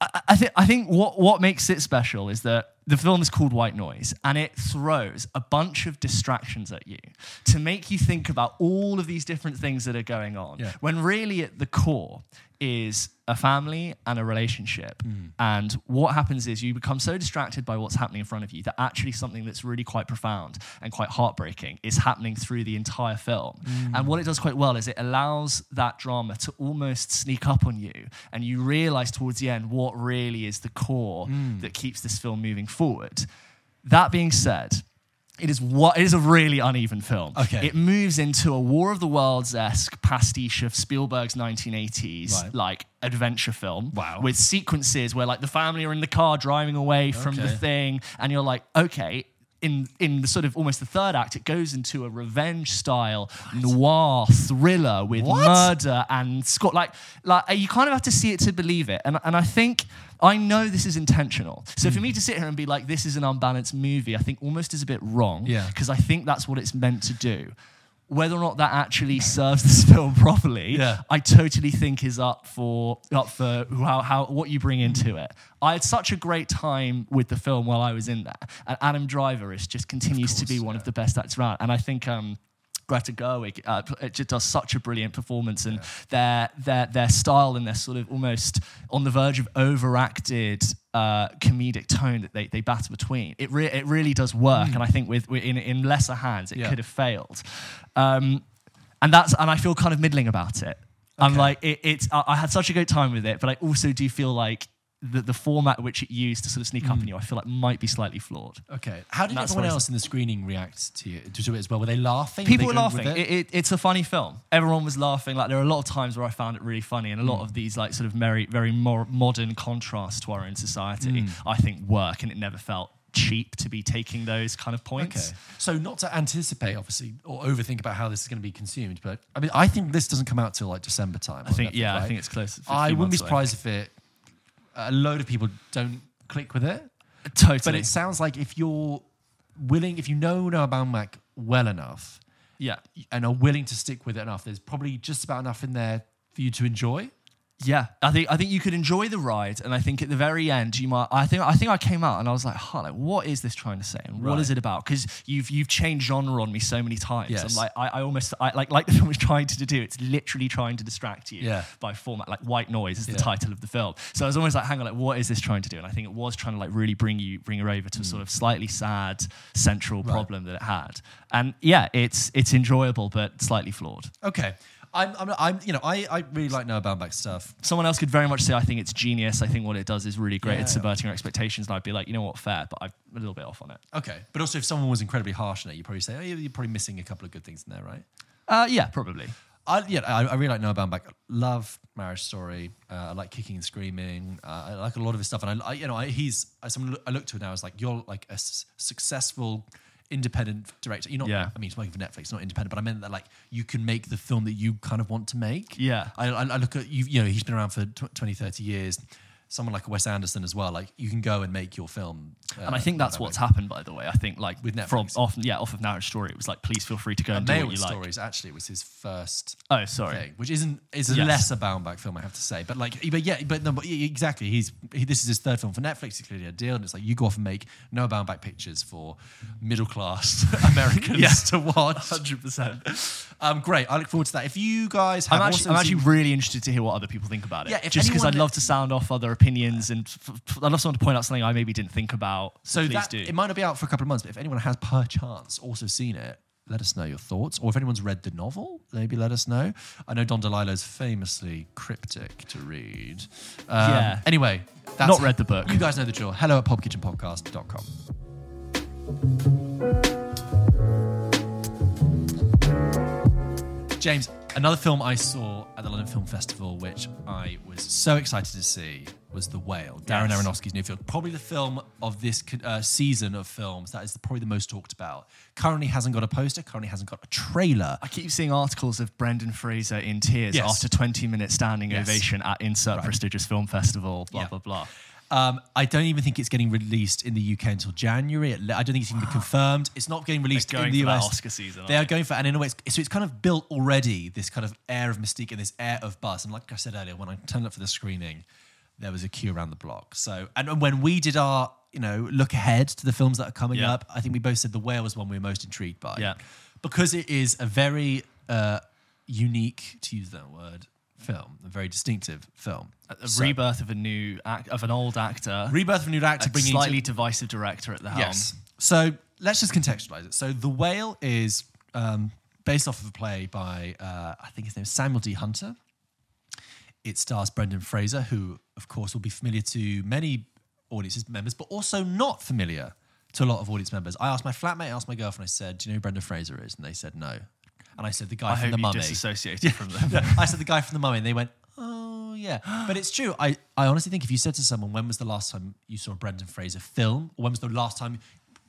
I, I think I think what what makes it special is that the film is called White Noise, and it throws a bunch of distractions at you to make you think about all of these different things that are going on. Yeah. When really at the core is a family and a relationship. Hmm. And what happens is you become so distracted by what's happening in front of you that actually something that's really quite profound and quite heartbreaking is happening through the entire film. Hmm. And what it does quite well is it allows that drama to almost sneak up on you and you realize towards the end what really is the core hmm. that keeps this film moving forward. That being said, it is what it is a really uneven film. Okay. It moves into a War of the Worlds esque pastiche of Spielberg's 1980s Right. like adventure film. Wow. With sequences where like the family are in the car driving away from the thing, and you're like, okay. In, in the sort of almost the third act, it goes into a revenge style noir thriller with What? murder and Scott. Like, like you kind of have to see it to believe it. And, and I think I know this is intentional. So Hmm. for me to sit here and be like, this is an unbalanced movie, I think almost is a bit wrong. Yeah. Because I think that's what it's meant to do. Whether or not that actually serves this film properly, Yeah. I totally think is up for up for how, how what you bring into it. I had such a great time with the film while I was in there, and Adam Driver is just continues to be one of the best actors around. And I think um, Greta Gerwig uh, it just does such a brilliant performance, and their their their style and their sort of almost on the verge of overacted uh, comedic tone that they, they batter between. It re- it really does work, and I think with, with in in lesser hands it Yeah. could have failed. Um, and that's and I feel kind of middling about it. I'm like it, it's I, I had such a great time with it, but I also do feel like the, the format which it used to sort of sneak up on you, I feel like might be slightly flawed. Okay. How did That's everyone what I else in the screening react to, you, to it as well? Were they laughing? People were were they going with laughing. it? It, it, it's a funny film. Everyone was laughing. Like there are a lot of times where I found it really funny, and a lot of these like sort of very very modern contrasts to our own society, Hmm. I think work, and it never felt cheap to be taking those kind of points. Okay. So not to anticipate, obviously, or overthink about how this is going to be consumed, but I mean, I think this doesn't come out till like December time. I think yeah, I think it's close. to I wouldn't be surprised if it a load of people don't click with it. Totally. But it sounds like if you're willing, if you know Noah Baumbach well enough yeah. and are willing to stick with it enough, there's probably just about enough in there for you to enjoy? Yeah, I think I think you could enjoy the ride, and I think at the very end you might. I think I think I came out and I was like, huh, like what is this trying to say, and what is Right. it about? Because you've you've changed genre on me so many times. Yes. I'm like, I, I almost I, like like the film was trying to do. It's literally trying to distract you. Yeah. By format, like white noise is the Yeah. title of the film. So I was almost like, hang on, like what is this trying to do? And I think it was trying to like really bring you bring her over to a sort of slightly sad central Right. problem that it had. And yeah, it's it's enjoyable but slightly flawed. Okay. I'm, I'm, I'm you know, I, I really like Noah Baumbach's stuff. someone else could very much say I think it's genius. I think what it does is really great. Yeah, it's subverting our expectations, and I'd be like, you know what, fair, but I'm a little bit off on it. Okay. But also, if someone was incredibly harsh on it, you'd probably say, oh, you're probably missing a couple of good things in there, right? Uh, yeah, probably. I, yeah, I, I really like Noah Baumbach. Love Marriage Story. Uh, I like Kicking and Screaming. Uh, I like a lot of his stuff, and I, I you know, I, he's I, someone I look to it now as like you're like a s- successful independent director. You're not. Yeah. I mean, he's working for Netflix, not independent, but I meant that like you can make the film that you kind of want to make. Yeah. I, I, I look at you. You know, he's been around for tw- 20, 30 years. Someone like Wes Anderson as well. Like you can go and make your film. uh, And I think that's what's happened, by the way. I think like With from Netflix. off, yeah, off of Marriage Story, it was like, please feel free to go Uh, and do what you like. Stories actually it was his first Oh, sorry. thing, which isn't is a Yes. lesser Baumbach film, I have to say. But like, but yeah, but no, but exactly. He's he, this is his third film for Netflix. He's clearly a deal, and it's like you go off and make Noah Baumbach pictures for middle class Americans Yeah. to watch. Hundred percent. Um, great. I look forward to that. If you guys have I'm actually, I'm actually really interested to hear what other people think about it. Yeah, just because I'd love to sound off other opinions, and f- f- I'd love someone to point out something I maybe didn't think about. so please that do. it might not be out for a couple of months, but if anyone has per chance also seen it. Let us know your thoughts, or if anyone's read the novel, maybe let us know. I know Don DeLillo's famously cryptic to read. Um, Yeah. Anyway, that's Not read the book. You guys know the drill. Hello at popkitchenpodcast.com. James, another film I saw at the London Film Festival, which I was so excited to see, was The Whale, Darren Yes. Aronofsky's new film. Probably the film of this uh, season of films that is probably the most talked about. Currently hasn't got a poster, currently hasn't got a trailer. I keep seeing articles of Brendan Fraser in tears Yes. after 20 minute standing Yes. ovation at insert prestigious film festival, blah, Yeah. blah, blah. Um, I don't even think it's getting released in the UK until January. I don't think it's even been confirmed. It's not getting released in the US. Oscar season, They are going for, and in a way, it's, so it's kind of built already. This kind of air of mystique and this air of buzz. And like I said earlier, when I turned up for the screening, there was a queue around the block. So, and when we did our, you know, look ahead to the films that are coming Yeah. up, I think we both said The Whale was one we were most intrigued by. Yeah. because it is a very uh, unique, to use that word, film, a very distinctive film. A So- rebirth of a new act, of an old actor, rebirth of a new actor, a bringing slightly to- divisive director at the helm. Yes. So let's just contextualize it. So The Whale is um, based off of a play by, uh, I think his name is Samuel D. Hunter. It stars Brendan Fraser, who, of course, will be familiar to many audience members, but also not familiar to a lot of audience members. I asked my flatmate, I asked my girlfriend, I said, Do you know who Brendan Fraser is? And they said no. And I said, The guy I from hope The you Mummy. disassociated from them. I said the guy from the mummy, and they went, "Oh yeah." But it's true. I, I honestly think if you said to someone, "When was the last time you saw a Brendan Fraser film?" or "When was the last time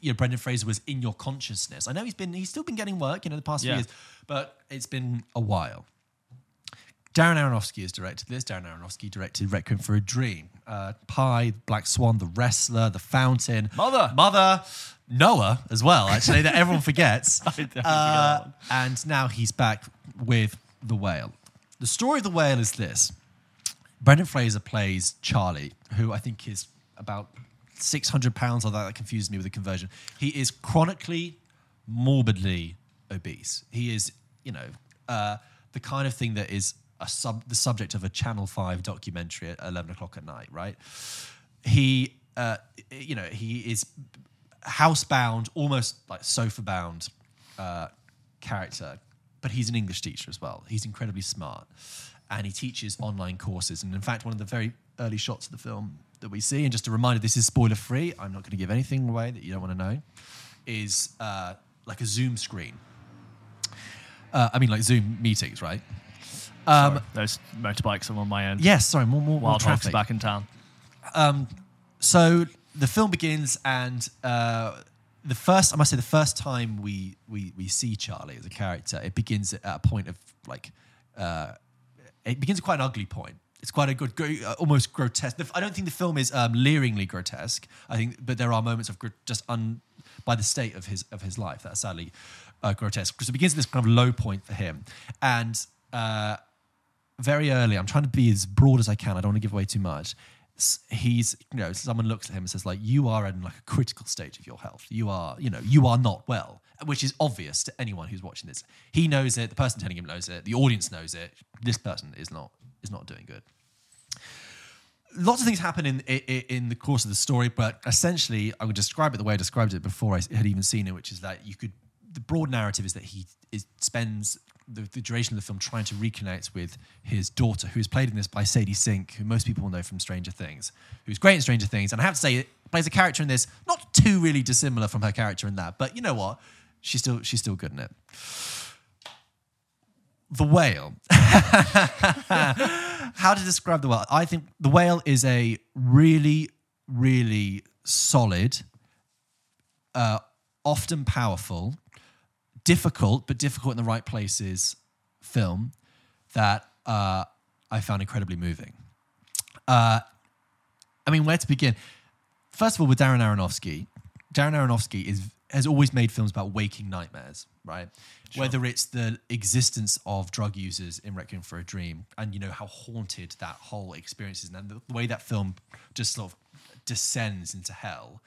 you know Brendan Fraser was in your consciousness?" I know he's been he's still been getting work, you know, the past Yeah. few years, but it's been a while. Darren Aronofsky has directed this. Darren Aronofsky directed Requiem for a Dream, uh, Pi, Black Swan, The Wrestler, The Fountain, Mother. Mother, Noah as well. Actually, that everyone forgets. definitely forget Uh, that one. and now he's back with The Whale. The story of The Whale is this: Brendan Fraser plays Charlie, who I think is about six hundred pounds. Although that confused me with the conversion. He is chronically, morbidly obese. He is, you know, uh, the kind of thing that is a sub the subject of a Channel Five documentary at eleven o'clock at night. Right? He, uh, you know, he is housebound, almost like sofa bound uh, character, but he's an English teacher as well. He's incredibly smart and he teaches online courses. And in fact, one of the very early shots of the film that we see, and just a reminder, this is spoiler free, I'm not going to give anything away that you don't want to know, is uh, like a Zoom screen. Uh, I mean, like Zoom meetings, right? Um, Sorry, those motorbikes are on my end. yes, sorry, more, more, Wild traffic. back in town. so the film begins and uh, the first i must say the first time we we we see charlie as a character it begins at a point of like uh, it begins at quite an ugly point it's quite a good uh, almost grotesque i don't think the film is um, leeringly grotesque i think but there are moments of gr- just un by the state of his of his life that's sadly uh, grotesque because it begins at this kind of low point for him and uh, very early. I'm trying to be as broad as I can. I don't want to give away too much. He's, you know, someone looks at him and says, like, you are in like a critical stage of your health. You are, you know, you are not well, which is obvious to anyone who's watching this. He knows it. The person telling him knows it. The audience knows it. This person is not is not doing good lots of things happen in, in in the course of the story, but essentially, I would describe it the way I described it before I had even seen it, which is that you could. The broad narrative is that he is, spends the, the duration of the film trying to reconnect with his daughter, who is played in this by Sadie Sink, who most people know from Stranger Things, who's great in Stranger Things, and I have to say, plays a character in this not too really dissimilar from her character in that, but you know what, she's still she's still good in it. The whale. How to describe the whale? I think the whale is a really, really solid, uh, often powerful, difficult, but difficult in the right places film that uh, I found incredibly moving. Uh, I mean, where to begin? First of all, with Darren Aronofsky, Darren Aronofsky is has always made films about waking nightmares, right? Whether it's the existence of drug users in Requiem for a Dream, and you know how haunted that whole experience is, and the way that film just sort of descends into hell.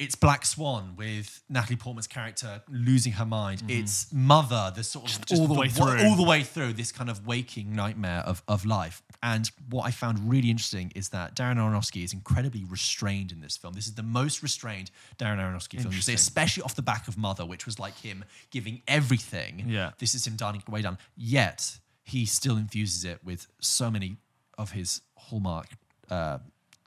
It's Black Swan with Natalie Portman's character losing her mind. It's Mother, the sort of all the way through. all the way through this kind of waking nightmare of, of life. And what I found really interesting is that Darren Aronofsky is incredibly restrained in this film. This is the most restrained Darren Aronofsky film, you see, especially off the back of Mother, which was like him giving everything. Yeah. This is him dialing way down. Yet he still infuses it with so many of his hallmark uh,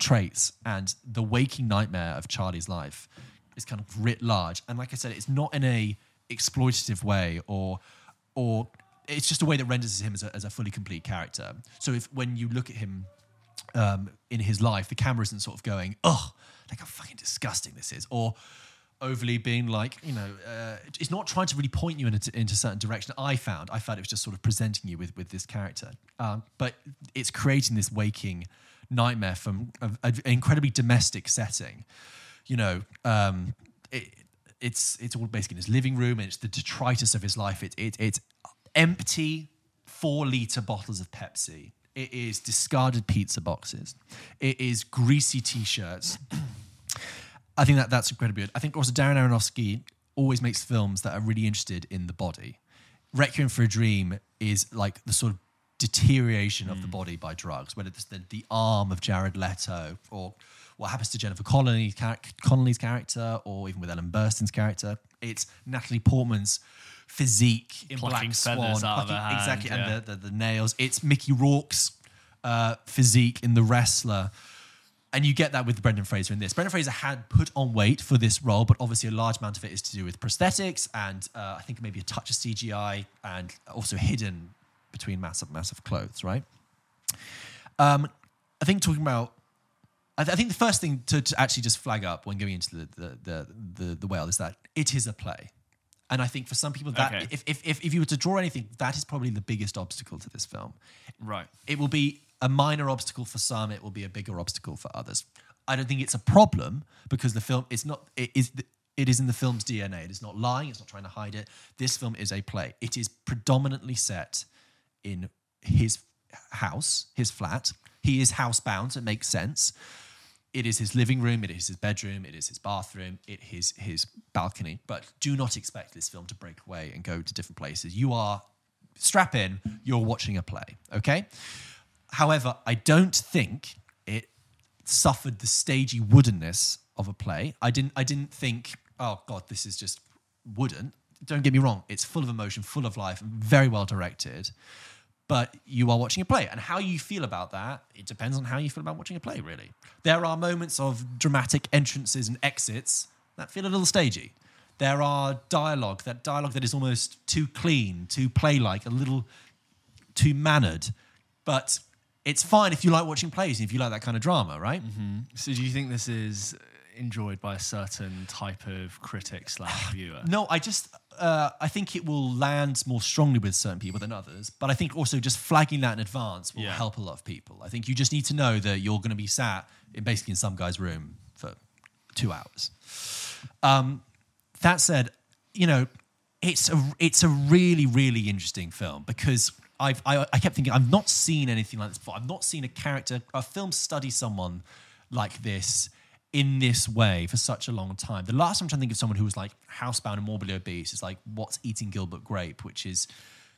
traits. And the waking nightmare of Charlie's life is kind of writ large. And like I said, it's not in a exploitative way or or it's just a way that renders him as a, as a fully complete character. So if when you look at him um, in his life, the camera isn't sort of going, oh, like how fucking disgusting this is, or overly being like, you know, uh, it's not trying to really point you into, into a certain direction. I found, I found it was just sort of presenting you with with this character, um, but it's creating this waking nightmare from an incredibly domestic setting. You know, um, it, it's it's all basically in his living room, and it's the detritus of his life. It, it it's empty four liter bottles of Pepsi. It is discarded pizza boxes. It is greasy t-shirts. I think that that's incredibly good. I think also Darren Aronofsky always makes films that are really interested in the body. Requiem for a Dream is like the sort of deterioration of the body by drugs, whether it's the, the arm of Jared Leto or what happens to Jennifer Connelly's, char- Connelly's character or even with Ellen Burstyn's character. It's Natalie Portman's physique in Plucking Black Swan. out of her hand, exactly, yeah. and the, the, the nails. It's Mickey Rourke's uh, physique in The Wrestler. And you get that with Brendan Fraser in this. Brendan Fraser had put on weight for this role, but obviously a large amount of it is to do with prosthetics and uh, I think maybe a touch of CGI and also hidden between massive, massive clothes, right? Um, I think talking about, I, th- I think the first thing to, to actually just flag up when going into the the, the the the whale is that it is a play, and I think for some people that Okay. if, if if if you were to draw anything, that is probably the biggest obstacle to this film Right. it will be a minor obstacle for some it will be a bigger obstacle for others i don't think it's a problem because the film it's not it is it is in the film's dna it is not lying it's not trying to hide it this film is a play it is predominantly set in his house his flat he is housebound it makes sense it is his living room, it is his bedroom, it is his bathroom, it is his balcony. But do not expect this film to break away and go to different places. You are strap in, you're watching a play, okay? However, I don't think it suffered the stagey woodenness of a play. I didn't I didn't think, oh god, this is just wooden. Don't get me wrong, it's full of emotion, full of life, very well directed. But you are watching a play. And how you feel about that, it depends on how you feel about watching a play, really. There are moments of dramatic entrances and exits that feel a little stagey. There are dialogue, that dialogue that is almost too clean, too play like, a little too mannered. But it's fine if you like watching plays and if you like that kind of drama, right? Mm-hmm. So do you think this is enjoyed by a certain type of critic slash ah, viewer? No, I just uh, I think it will land more strongly with certain people than others. But I think also just flagging that in advance will Yeah. help a lot of people. I think you just need to know that you're going to be sat in basically in some guy's room for two hours. Um, that said, you know, it's a it's a really really interesting film because I've, I, I kept thinking, I've not seen anything like this before. I've not seen a character, a film study someone like this in this way for such a long time. The last time I'm trying to think of someone who was like housebound and morbidly obese is like What's Eating Gilbert Grape, which is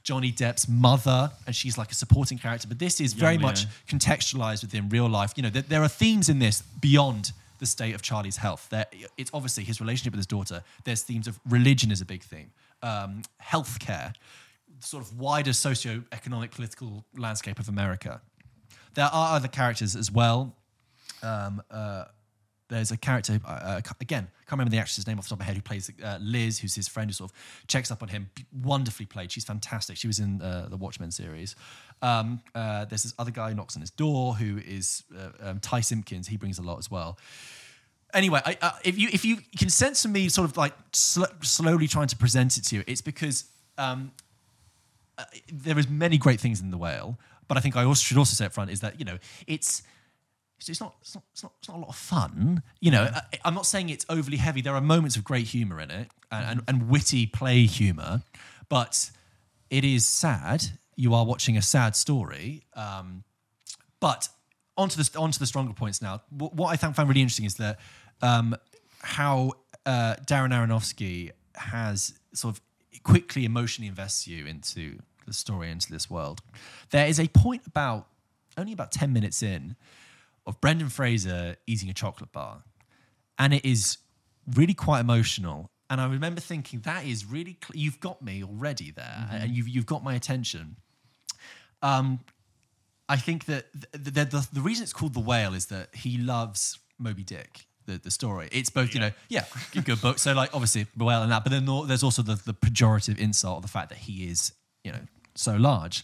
Johnny Depp's mother, and she's like a supporting character. But this is very Young much Leo. contextualized within real life. You know, there, there are themes in this beyond the state of Charlie's health. There, it's obviously his relationship with his daughter. There's themes of religion is a big theme, um, healthcare, sort of wider socio-economic political landscape of America. There are other characters as well. Um, uh, there's a character uh, uh, again, can't remember the actress's name off the top of my head, who plays uh, Liz, who's his friend, who sort of checks up on him. Wonderfully played. She's fantastic. She was in uh, the Watchmen series. Um, uh, there's this other guy who knocks on his door, who is uh, um, Ty Simpkins. He brings a lot as well. Anyway, I, if you if you can sense from me sort of like sl- slowly trying to present it to you, it's because um, there is many great things in the whale, but I think I also should also say up front is that you know it's it's not, it's not, it's not, it's not a lot of fun. You know, I, I'm not saying it's overly heavy. There are moments of great humor in it and, and, and witty play humor, but it is sad. You are watching a sad story. Um, but onto the onto the stronger points now. Wh- What I found, found really interesting is that um, how uh, Darren Aronofsky has sort of quickly emotionally invests you into the story, into this world. There is a point about only about ten minutes in of Brendan Fraser eating a chocolate bar, and it is really quite emotional. And I remember thinking, that is really cl- you've got me already there, and you've you've got my attention. Um, I think that the, the, the, the reason it's called The Whale is that he loves Moby Dick, the, the story. It's both, you know, yeah, good, good book. So, like, obviously, The Whale and that, but then there's also the, the pejorative insult of the fact that he is, you know, so large.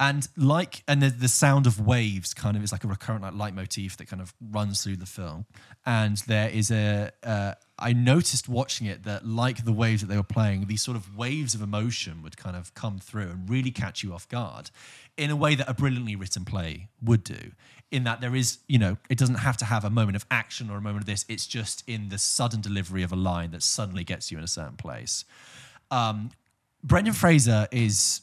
And like, and the, the sound of waves kind of is like a recurrent like leitmotif that kind of runs through the film. And there is a, uh, I noticed watching it that like the waves that they were playing, these sort of waves of emotion would kind of come through and really catch you off guard in a way that a brilliantly written play would do. In that there is, you know, it doesn't have to have a moment of action or a moment of this. It's just in the sudden delivery of a line that suddenly gets you in a certain place. Um, Brendan Fraser is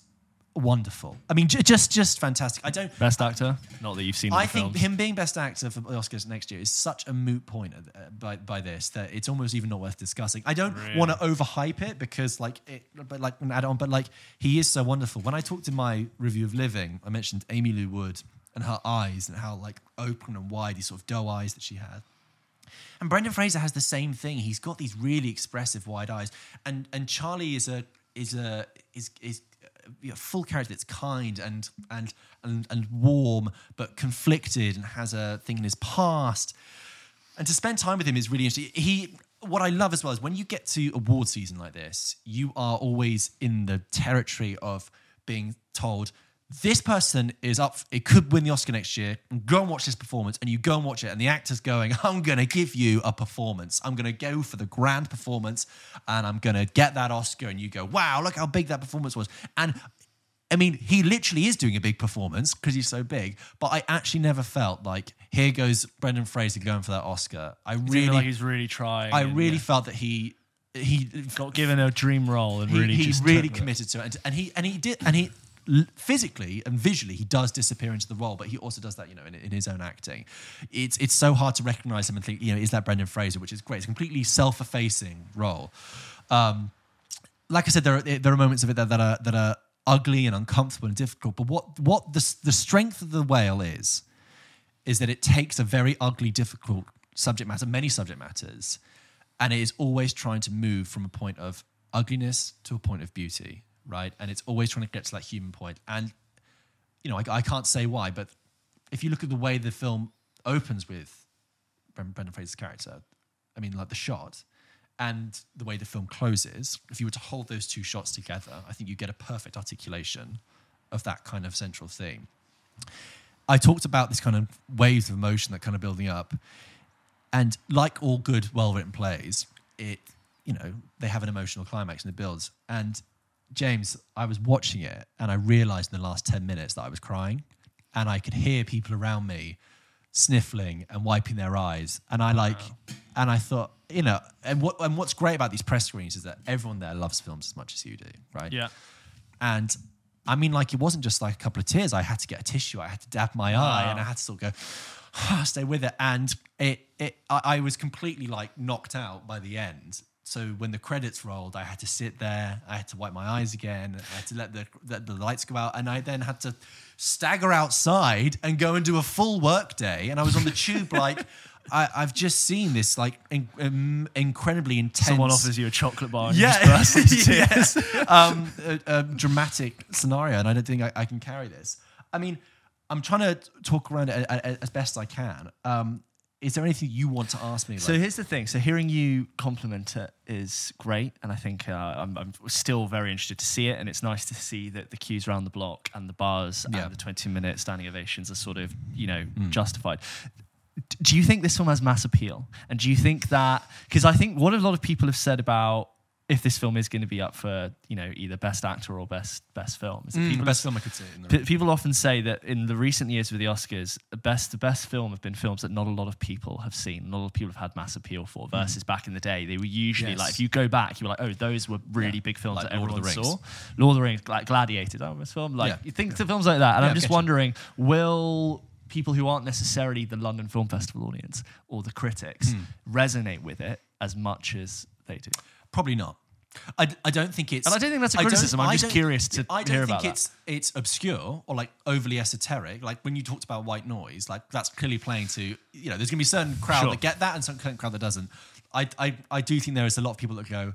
wonderful. I mean, j- just just fantastic. I don't. Best actor? Not that you've seen. I think films. him being best actor for the Oscars next year is such a moot point uh, by, by this that it's almost even not worth discussing. I don't want to overhype it because like it, but like an add on, but like he is so wonderful. When I talked in my review of Living, I mentioned Aimee Lou Wood and her eyes and how like open and wide these sort of doe eyes that she had. And Brendan Fraser has the same thing. He's got these really expressive wide eyes, and and Charlie is a is a is is a full character that's kind and and and and warm, but conflicted and has a thing in his past. And to spend time with him is really interesting. He what I love as well is when you get to award season like this, you are always in the territory of being told this person is up it could win the oscar next year go and watch this performance and you go and watch it and the actor's going i'm going to give you a performance i'm going to go for the grand performance and i'm going to get that oscar and you go wow look how big that performance was and I mean, he literally is doing a big performance because he's so big. But I actually never felt like here goes Brendan Fraser going for that Oscar. I Really, really, like he's really trying. I and, really yeah, felt that he he got given a dream role and he, really he just really committed to it, and, and he and he did, and he physically and visually he does disappear into the role, but he also does that, you know, in, in his own acting. It's it's so hard to recognize him and think, you know, is that Brendan Fraser, which is great. It's a completely self-effacing role. Um, like I said, there are there are moments of it that, that are that are ugly and uncomfortable and difficult. But what what the the strength of the whale is, is that it takes a very ugly, difficult subject matter, many subject matters, and it is always trying to move from a point of ugliness to a point of beauty, right? And it's always trying to get to that human point. And you know, I, I can't say why, but if you look at the way the film opens with Brendan Fraser's character, I mean, like the shot and the way the film closes, if you were to hold those two shots together, I think you get a perfect articulation of that kind of central theme. I talked about this kind of waves of emotion that kind of building up, and like all good, well-written plays, it you know they have an emotional climax and it builds. And James, I was watching it and I realized in the last ten minutes that I was crying, and I could hear people around me sniffling and wiping their eyes, and I like, and I thought, you know, and what and what's great about these press screens is that everyone there loves films as much as you do, right? Yeah. And I mean, like it wasn't just like a couple of tears. I had to get a tissue. I had to dab my eye, and I had to sort of go, stay with it. And it, it, I, I was completely like knocked out by the end. So when the credits rolled, I had to sit there. I had to wipe my eyes again. I had to let the let the lights go out, and I then had to stagger outside and go and do a full work day. And I was on the tube like. I, I've just seen this like in, um, incredibly intense. Someone offers you a chocolate bar and Yeah. burst into tears. yes. um, a, a dramatic scenario, and I don't think I, I can carry this. I mean, I'm trying to talk around it as best I can. Um, is there anything you want to ask me? So here's the thing. So hearing you compliment it is great, and I think uh, I'm, I'm still very interested to see it. And it's nice to see that the queues around the block and the bars Yeah. and the 20 minute standing ovations are sort of you know Mm. justified. Do you think this film has mass appeal? And do you think that because I think what a lot of people have said about if this film is going to be up for you know either best actor or best best film is Mm, people best film I could the P- people often say that in the recent years with the Oscars, the best the best film have been films that not a lot of people have seen, not a lot of people have had mass appeal for. Versus back in the day, they were usually Yes. like if you go back, you were like, oh, those were really Yeah. big films Like that Lord of everyone the Rings. saw. Lord of the Rings, like Gladiator, that was film. Like Yeah. you think to films like that, and Yeah, I'm just wondering, will people who aren't necessarily the London Film Festival audience or the critics Hmm. resonate with it as much as they do? Probably not. I, I don't think it's. And I don't think that's a criticism. I'm just curious to I don't hear think about it's it's obscure or like overly esoteric. Like when you talked about white noise, like that's clearly playing to you know. There's going to be a certain crowd Sure. that get that and some crowd that doesn't. I, I I do think there is a lot of people that go,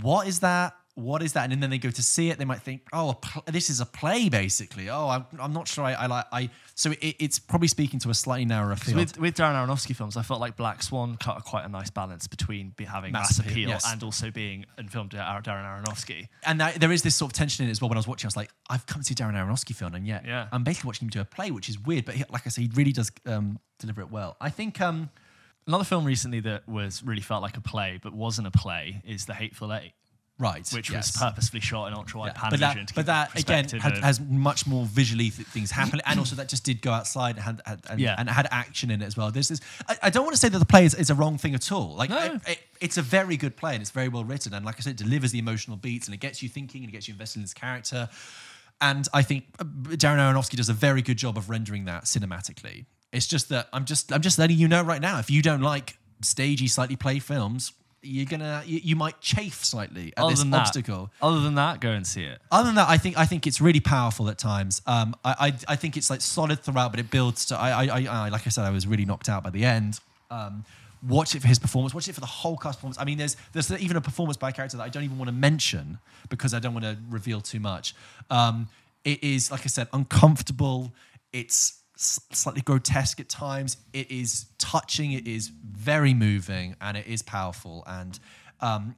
"What is that? What is that?" And then they go to see it. They might think, "Oh, this is a play, basically." Oh, I'm, I'm not sure. I, I like I. So it, it's probably speaking to a slightly narrower field. With, with Darren Aronofsky films, I felt like Black Swan cut quite a nice balance between be having Mass mass, appeal, appeal, yes. and also being in filmed Darren Aronofsky. and that, there is this sort of tension in it as well. When I was watching, I was like, I've come to see Darren Aronofsky film, and yet Yeah. I'm basically watching him do a play, which is weird. But he, like I say, he really does um, deliver it well. I think um, Another film recently that was really felt like a play but wasn't a play is The Hateful Eight, right, which yes. was purposefully shot in ultra wide Yeah. But that, but that again had, has much more visually th- things happen, and also that just did go outside and had, had and, Yeah. and had action in it as well. This. I, I don't want to say that the play is, is a wrong thing at all. Like No. it- it- it's a very good play and it's very well written, and like I said, it delivers the emotional beats and it gets you thinking and it gets you invested in this character. And I think uh, Darren Aronofsky does a very good job of rendering that cinematically. It's just that I'm just I'm just letting you know right now. If you don't like stagey, slightly play films, you're gonna you, you might chafe slightly at other this than that, obstacle. Other than that, go and see it. Other than that, I think I think it's really powerful at times. Um, I, I I think it's like solid throughout, but it builds to. I I, I like I said, I was really knocked out by the end. Um, watch it for his performance. Watch it for the whole cast performance. I mean, there's there's even a performance by a character that I don't even want to mention because I don't want to reveal too much. Um, it is like I said, uncomfortable. It's slightly grotesque at times. It is touching. It is very moving, and it is powerful. And um,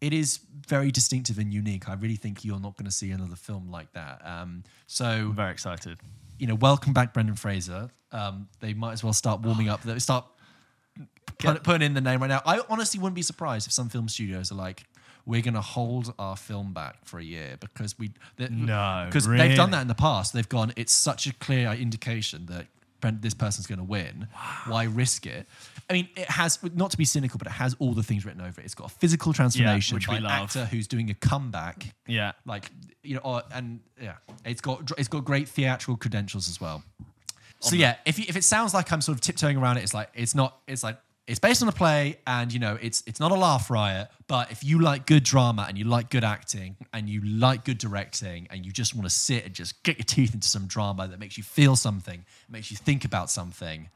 it is very distinctive and unique. I really think you're not going to see another film like that. Um, so, I'm very excited. you know, welcome back, Brendan Fraser. Um, they might as well start warming up. They Start put, putting in the name right now. I honestly wouldn't be surprised if some film studios are like, we're going to hold our film back for a year because we No, because they've done that in the past. They've gone. It's such a clear indication that this person's going to win. Why risk it? I mean, it has not to be cynical, but it has all the things written over it. It's got a physical transformation which by an actor who's doing a comeback Yeah. like you know or, and yeah it's got it's got great theatrical credentials as well so yeah if, you, if it sounds like i'm sort of tiptoeing around it it's like it's not it's like it's based on a play and you know it's it's not a laugh riot but if you like good drama and you like good acting and you like good directing and you just want to sit and just get your teeth into some drama that makes you feel something makes you think about something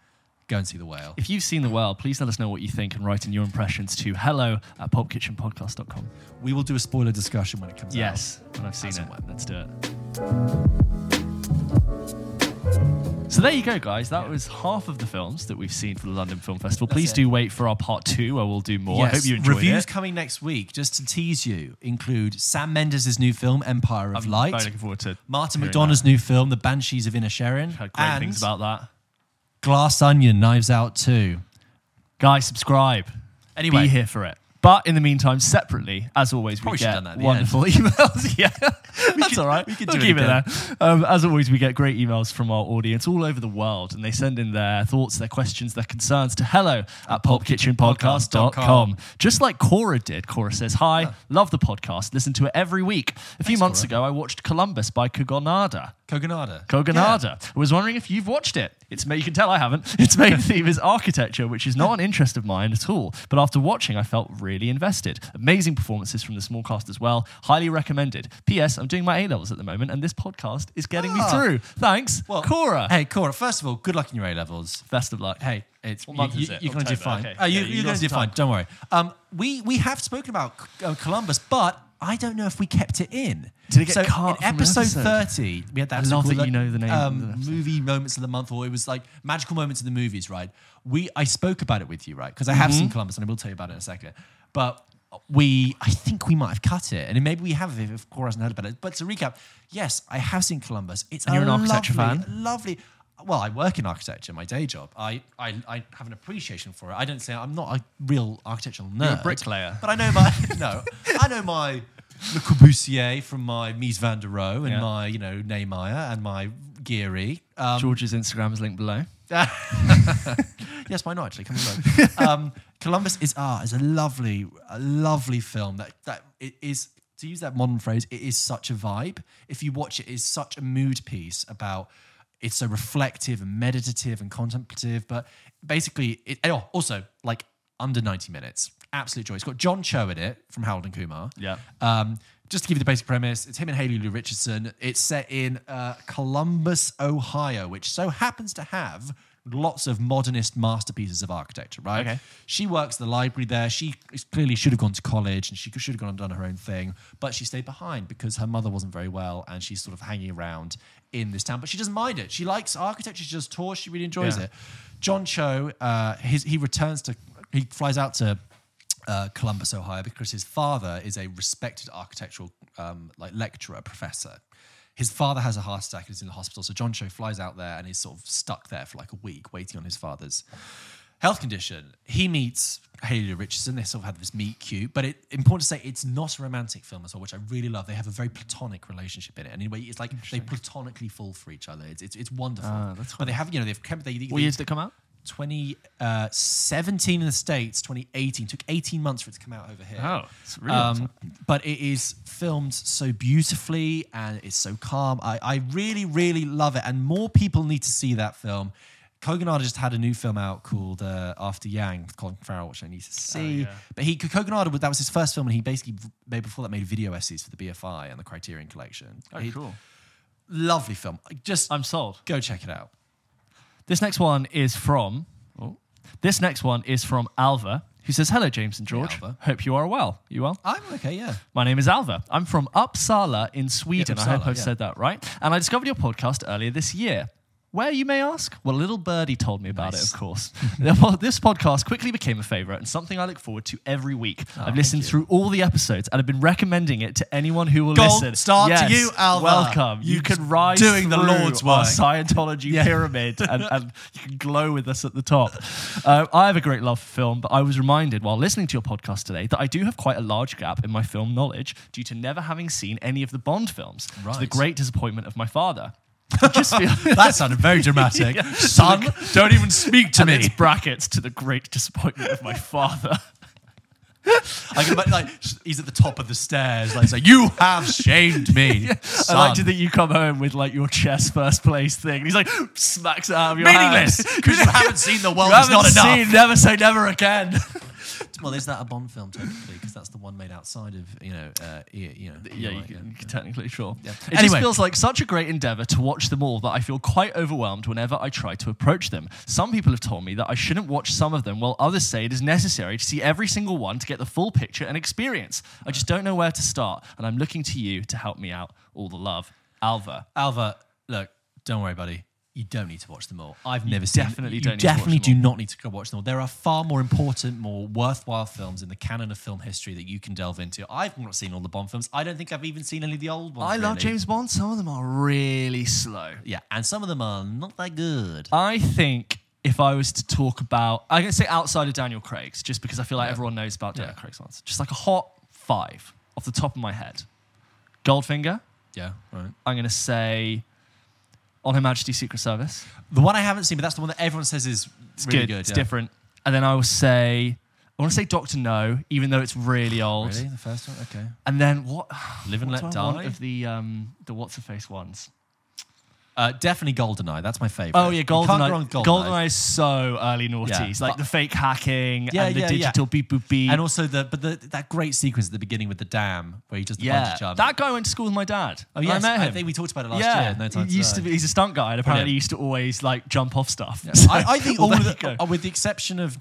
go and see the whale If you've seen The whale please let us know what you think and write in your impressions to hello at popkitchenpodcast.com. we will do a spoiler discussion when it comes out Yes, when I've seen As it. when. Let's do it. So there you go, guys. That was half of the films that we've seen for the London Film Festival. Please it. do wait for our part two, where we'll do more. I hope you enjoyed it. Reviews it. coming next week. Just to tease you, include Sam Mendes' new film Empire of I'm Light, very looking forward to Martin hearing McDonough's that. new film The Banshees of Inner Inisherin, Heard great and things about that. Glass Onion, Knives Out 2. Guys, subscribe. Anyway. be here for it. But in the meantime, separately, as always, Probably we get that wonderful emails. yeah, that's could- all right. we could We'll do keep it again. there. Um, as always, we get great emails from our audience all over the world, and they send in their thoughts, their questions, their concerns to hello at popkitchenpodcast.com. Just like Cora did. Cora says, Hi, love the podcast, listen to it every week. A few Thanks, months Cora. ago, I watched Columbus by Kogonada. Kogonada. Kogonada. I was wondering if you've watched it. It's you can tell I haven't. Its main theme is architecture, which is not an interest of mine at all. But after watching, I felt really invested. Amazing performances from the small cast as well. Highly recommended. P.S. I'm doing my A levels at the moment, and this podcast is getting me Ah. through. Thanks, Well, Cora. Hey, Cora. First of all, good luck in your A levels. Best of luck. Hey, it's What month you, is it? You're going to do fine. okay. Oh, you, Yeah, you're going to do fine. Don't worry. Um, we we have spoken about uh, Columbus, but I don't know if we kept it in. Did it get so cut in from episode, episode? thirty? We had that. I love that you know the name of Um, the movie moments of the month, or it was like magical moments of the movies. Right? We I spoke about it with you, right? Because I have Mm-hmm. seen Columbus, and I will tell you about it in a second. But we, I think we might have cut it, and maybe we have if, if Cora hasn't heard about it. But to recap, yes, I have seen Columbus. It's And you're an architecture lovely, fan? lovely. Well, I work in architecture, my day job. I, I, I have an appreciation for it. I don't say I'm not a real architectural nerd. You're a bricklayer. But I know my no, I know my Le Corbusier from my Mies van der Rohe and Yeah. my you know Niemeyer and my Gehry. Um, George's Instagram is linked below. yes, why not? Actually, come along. um, Columbus is art is a lovely, a lovely film that that it is to use that modern phrase. It is such a vibe. If you watch it, it's such a mood piece about. It's so reflective and meditative and contemplative, but basically, it oh, also like under ninety minutes. Absolute joy. It's got John Cho in it from Harold and Kumar. Yeah. Um, just to give you the basic premise, it's him and Haley Lu Richardson. It's set in uh, Columbus, Ohio, which so happens to have lots of modernist masterpieces of architecture, right? Okay. She works at the library there. She clearly should have gone to college and she should have gone and done her own thing, but she stayed behind because her mother wasn't very well and she's sort of hanging around in this town. But she doesn't mind it. She likes architecture. She does tours. She really enjoys Yeah. it. John Cho, uh, his, he returns to, he flies out to uh, Columbus, Ohio, because his father is a respected architectural um, like lecturer, professor. His father has a heart attack and is in the hospital, so John Cho flies out there and is sort of stuck there for like a week, waiting on his father's health condition. He meets Haley Richardson. They sort of have this meet cute, but it important to say it's not a romantic film as well, which I really love. They have a very platonic relationship in it, and anyway, it's like they platonically fall for each other. It's it's, it's wonderful. Ah, that's but they have you know they've kept they, they, What years did it come out? 2017 in the States, 2018. Took 18 months for it to come out over here. Oh, it's really Um, but it is filmed so beautifully and it's so calm. I, I really, really love it. And more people need to see that film. Kogonada just had a new film out called uh, After Yang with Colin Farrell, which I need to see. yeah. But he Kogonada, that was his first film, and he basically made before that made video essays for the BFI and the Criterion Collection. Oh, He- cool. Lovely film. Just I'm sold. go check it out. This next one is from. Oh, this next one is from Alva, who says, "Hello, James and George. Alva. Hope you are well. You well? I'm okay, yeah. My name is Alva. I'm from Uppsala in Sweden. I hope I've yeah. said that right. And I discovered your podcast earlier this year. Where, you may ask? Well, a little birdie told me about Nice. it, of course. This podcast quickly became a favorite and something I look forward to every week. Oh, I've listened through all the episodes and I've been recommending it to anyone who will Gold listen. star to you, Alva. Welcome. You, You can rise doing the Lord's our work. Scientology Yeah. pyramid and, and you can glow with us at the top. Uh, I have a great love for film, but I was reminded while listening to your podcast today that I do have quite a large gap in my film knowledge due to never having seen any of the Bond films, to the great disappointment of my father. I just feel That sounded very dramatic. Son, don't even speak to and me. it's brackets to the great disappointment of my father. I can imagine, like he's at the top of the stairs, like saying, "You have shamed me, I son." like to think you come home with like your chess first place thing. And he's like smacks it out of your Meaningless because you haven't seen the world You haven't enough. seen Never Say Never Again. Well, is that a Bond film technically? Because that's the one made outside of you know, uh, you you know. Yeah, you like, can, you can technically sure. Yeah. It just feels like such a great endeavor to watch them all that I feel quite overwhelmed whenever I try to approach them. Some people have told me that I shouldn't watch some of them, while others say it is necessary to see every single one to get the full picture and experience. I just don't know where to start, and I'm looking to you to help me out. All the love, Alva. Alva, look, don't worry, buddy. You don't need to watch them all. I've never seen. definitely you don't need to watch definitely them do not need to go watch them all. There are far more important, more worthwhile films in the canon of film history that you can delve into. I've not seen all the Bond films. I don't think I've even seen any of the old ones. I love. James Bond. Some of them are really slow. Yeah, and some of them are not that good. I think if I was to talk about, I'm going to say outside of Daniel Craig's, just because I feel like Yeah. everyone knows about Daniel Yeah. Craig's ones. Just like a hot five off the top of my head. Goldfinger. Yeah, right. I'm going to say On Her Majesty's Secret Service. The one I haven't seen, but that's the one that everyone says is It's really good. It's yeah. different. And then I will say, I want to say Doctor No, even though it's really old. Really, the first one. Okay. And then what? Live and what Let do I want Die. of the um the what's the face ones. Uh, definitely Goldeneye. That's my favorite. Oh yeah, You can't go Goldeneye. Goldeneye. is so early noughties, Yeah, like but- the fake hacking Yeah, and the yeah, yeah. digital beep boop beep. And also the but the that great sequence at the beginning with the dam where he does the yeah, bungee jump. that guy went to school with my dad. oh yes, I met him. think we talked about it last yeah, year. No time he used to be. He's a stunt guy, and apparently he used to always like jump off stuff. Yeah. So- I, I think well, all of the, uh, with the exception of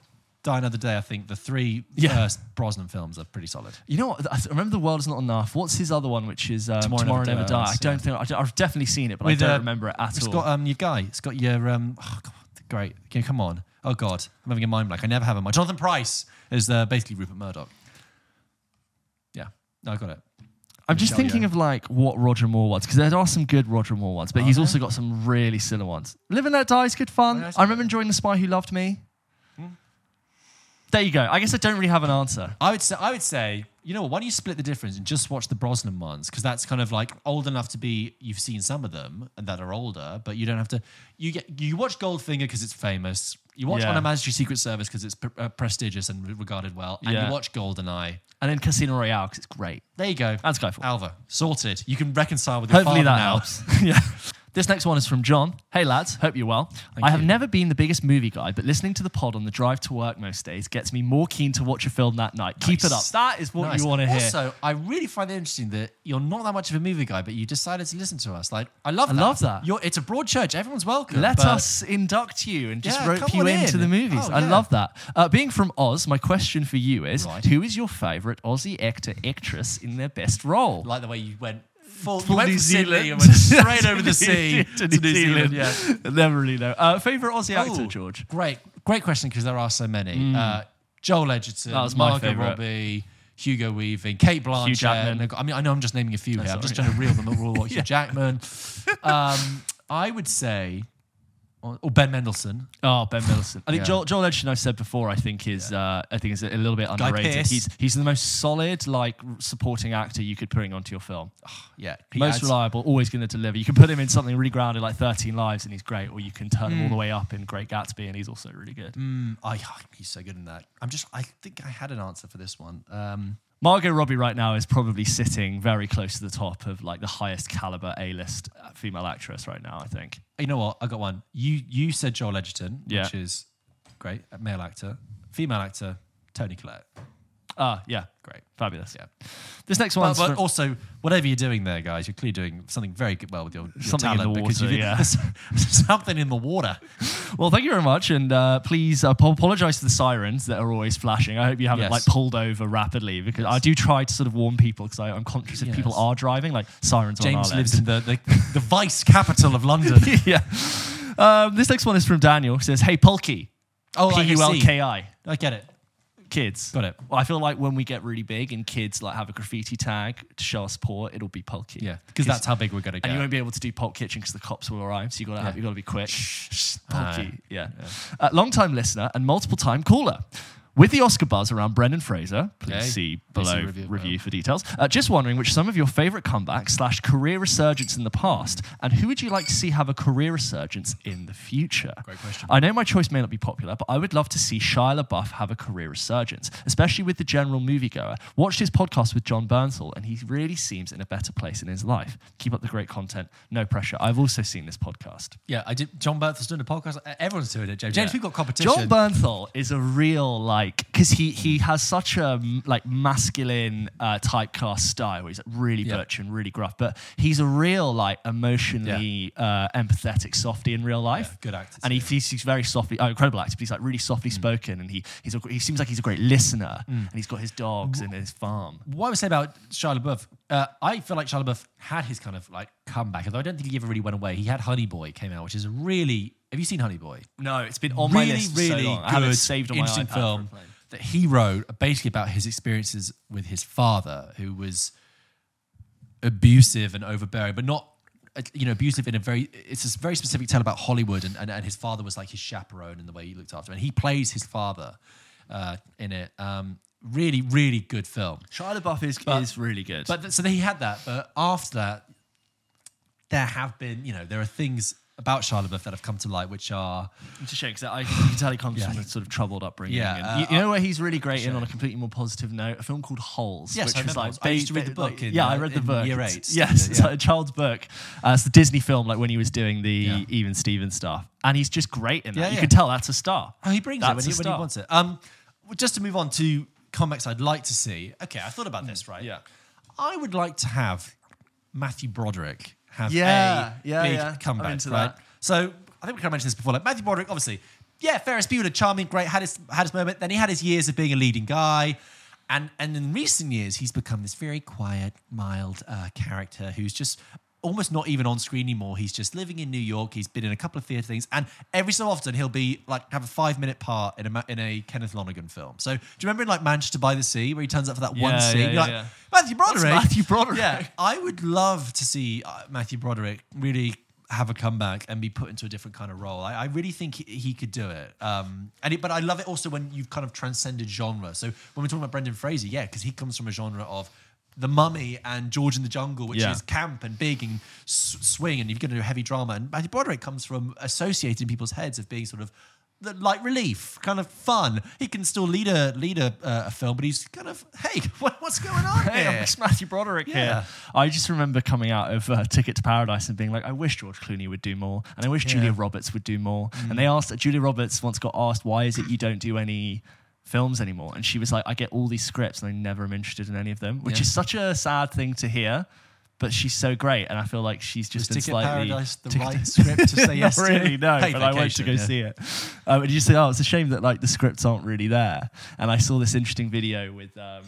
Die Another Day, I think the three Yeah. first Brosnan films are pretty solid. You know what? I remember the world is not enough. What's his other one, which is um, Tomorrow, Tomorrow Never, Never Die? I don't yeah. think I I've definitely seen it, but With, I don't uh, remember it at It's all. It's got um your guy. It's got your um. Oh God, great. Okay, come on. Oh God, I'm having a mind blank. I never have a mind. Jonathan Pryce is uh, basically Rupert Murdoch. Yeah, no, I got it. I'm just Michelle thinking Yeoh. of like what Roger Moore ones because there are some good Roger Moore ones, but Are he's there? also got some really silly ones. Live and Let Die is good fun. Oh, yeah, I I remember enjoying The Spy Who Loved Me. There you go. I guess I don't really have an answer. I would say, I would say, you know what? Why don't you split the difference and just watch the Brosnan ones? Because that's kind of like old enough to be. You've seen some of them and that are older, but you don't have to. You get you watch Goldfinger because it's famous. You watch Yeah. On Her Majesty's Secret Service because it's pre- uh, prestigious and regarded well, and Yeah. you watch Goldeneye. And then Casino Royale because it's great. There you go. And Skyfall. Alva sorted. You can reconcile with your Hopefully father that now. helps. yeah. This next one is from John. Hey lads, hope you're well. I have you. never been the biggest movie guy, but listening to the pod on the drive to work most days gets me more keen to watch a film that night. Keep it up. That is what Nice. you want to hear. Also, I really find it interesting that you're not that much of a movie guy, but you decided to listen to us. Like, I love I that. love that. You're, it's a broad church. Everyone's welcome. Let but- us induct you and just Yeah, rope come you on into in. the movies. Oh, I yeah. love that. Uh, being from Oz, my question for you is Right. who is your favourite Aussie actor, actress in their best role? like the way you went full, Full went New Zealand. and went straight over the sea to New Zealand. Yeah. Never really know. Uh, favourite Aussie actor, Ooh, George? Great, great question because there are so many. Uh, Joel Edgerton, That was my Margot favourite. Robbie, Hugo Weaving, Cate Blanchett. I mean, I know I'm just naming a few here. I'm just sorry. trying to reel them all. Hugh Jackman. Um, I would say, or, or Ben Mendelsohn. Oh, Ben Mendelsohn. I think Yeah. Joel, Joel Edgerton. I've said before. I think is uh, I think is a little bit underrated. He's he's the most solid like supporting actor you could bring onto your film. Yeah, he most adds- reliable, always going to deliver. You can put him in something really grounded like 13 Lives and he's great, or you can turn him all the way up in Great Gatsby and he's also really good. Mm, I, he's so good in that. I'm just. I think I had an answer for this one. Um, Margot Robbie right now is probably sitting very close to the top of like the highest caliber A-list female actress right now. I think. you know what? I got one. You you said Joel Edgerton, Yeah. which is great. A male actor, female actor, Toni Collette. Ah, yeah, Great. fabulous. Yeah. This next But, but from- also, whatever you're doing there, guys, you're clearly doing something very good well with your, your Something in talent the because water, you yeah. something in the water. Well, thank you very much, and uh, please uh, apologize for the sirens that are always flashing. I hope you haven't Yes. like pulled over rapidly because I do try to sort of warn people because I'm conscious if people are driving, like sirens. James lives in the, the, the vice capital of London. yeah. Um, this next one is from Daniel. It says, "Hey, Pulky, Oh, P U L. K I, I get it. Kids." Got it. Well, I feel like when we get really big and kids like have a graffiti tag to show us support, it'll be Pulky. Yeah, because that's how big we're going to get. And you won't be able to do Pop Kitchen because the cops will arrive. So you gotta have, you gotta be quick. Ah, Pulky, yeah. Uh, long time listener and multiple time caller. With the Oscar buzz around Brendan Fraser, please Okay. see below review review, for details. Uh, just wondering which some of your favorite comebacks slash career resurgence in the past, and who would you like to see have a career resurgence in the future? Great question. I know my choice may not be popular, but I would love to see Shia LaBeouf have a career resurgence, especially with the general moviegoer. Watched his podcast with Jon Bernthal, and he really seems in a better place in his life. Keep up the great content. No pressure. I've also seen this podcast. Yeah, I did. Jon Bernthal's doing a podcast. Everyone's doing it, James. James, Yeah. we've got competition. Jon Bernthal is a real like because he he has such a like masculine uh, typecast style. Where he's like, really Yeah. butch and really gruff, but he's a real like emotionally uh, empathetic softy in real life. Yeah, good actor and he, he's, he's very softly, oh, incredible actor. But he's like really softly spoken, and he he's a, he seems like he's a great listener, and he's got his dogs and his farm. what I would say about Shia LaBeouf, uh, I feel like Shia LaBeouf had his kind of like comeback, although I don't think he ever really went away. He had Honey Boy came out, which is a really. Have you seen Honey Boy? No, it's been on my really, list for really so long. I have it good, saved on my interesting iPad film that he wrote, basically about his experiences with his father, who was abusive and overbearing, but not you know, abusive in a very, it's a very specific tale about Hollywood, and, and, and his father was like his chaperone and the way he looked after him. And he plays his father uh, in it. Um, really, really good film. Shia LaBeouf is, But- is really good. But th- so he had that, but after that, there have been, you know, there are things about Shia LaBeouf that have come to light, which are It's a shame because I you can tell he comes Yeah. from a sort of troubled upbringing. Yeah, uh, you, you know where he's really great in on a completely more positive note. A film called Holes, Yes, which I was like. I used to read the book in, yeah, uh, I read the book. year It's- eight. Yes, it's Yeah. like a child's book. Uh, it's the Disney film, like when he was doing the Yeah. Even Stevens stuff, and he's just great in that. Yeah, you can tell that's a star. Oh, he brings That's it when he, when he wants it. Um, just to move on to comics, I'd like to see. Okay, I thought about this. Right. Yeah. I would like to have Matthew Broderick have Yeah, a yeah, big yeah. I'm comeback. into right. that. So I think we kind of mentioned this before. Like Matthew Broderick, obviously, yeah, Ferris Bueller, charming, great, had his had his moment. Then he had his years of being a leading guy. And, and in recent years, he's become this very quiet, mild uh, character who's just almost not even on screen anymore. He's just living in New York. He's been in a couple of theatre things, and every so often he'll be like have a five minute part in a in a Kenneth Lonergan film. So do you remember in like Manchester by the Sea where he turns up for that one scene? yeah, You're yeah, like, yeah. Matthew Broderick. Matthew Broderick. Yeah, I would love to see uh, Matthew Broderick really have a comeback and be put into a different kind of role. I, I really think he, he could do it. Um, and it, but I love it also when you've kind of transcended genre. So when we're talking about Brendan Fraser, yeah, because he comes from a genre of the Mummy and George in the Jungle, which Yeah. is camp and big and s- swing, and you've got to do heavy drama. And Matthew Broderick comes from associated in people's heads of being sort of the light relief, kind of fun. He can still lead a lead a, uh, a film, but he's kind of hey, what, what's going on Hey, here? I'm Matthew Broderick Yeah. here. I just remember coming out of uh, Ticket to Paradise and being like, I wish George Clooney would do more, and I wish Yeah. Julia Roberts would do more. And they asked Julia Roberts once got asked, why is it you don't do any films anymore? And she was like, I get all these scripts and I never am interested in any of them, which Yeah. is such a sad thing to hear. But she's so great, and I feel like she's just Was been Ticket slightly Paradise the Ticket- right script to say yes Not to? really, no. Paid but I went to go vacation, yeah. see it. Um, and you say, oh, it's a shame that like the scripts aren't really there. And I saw this interesting video with. Um,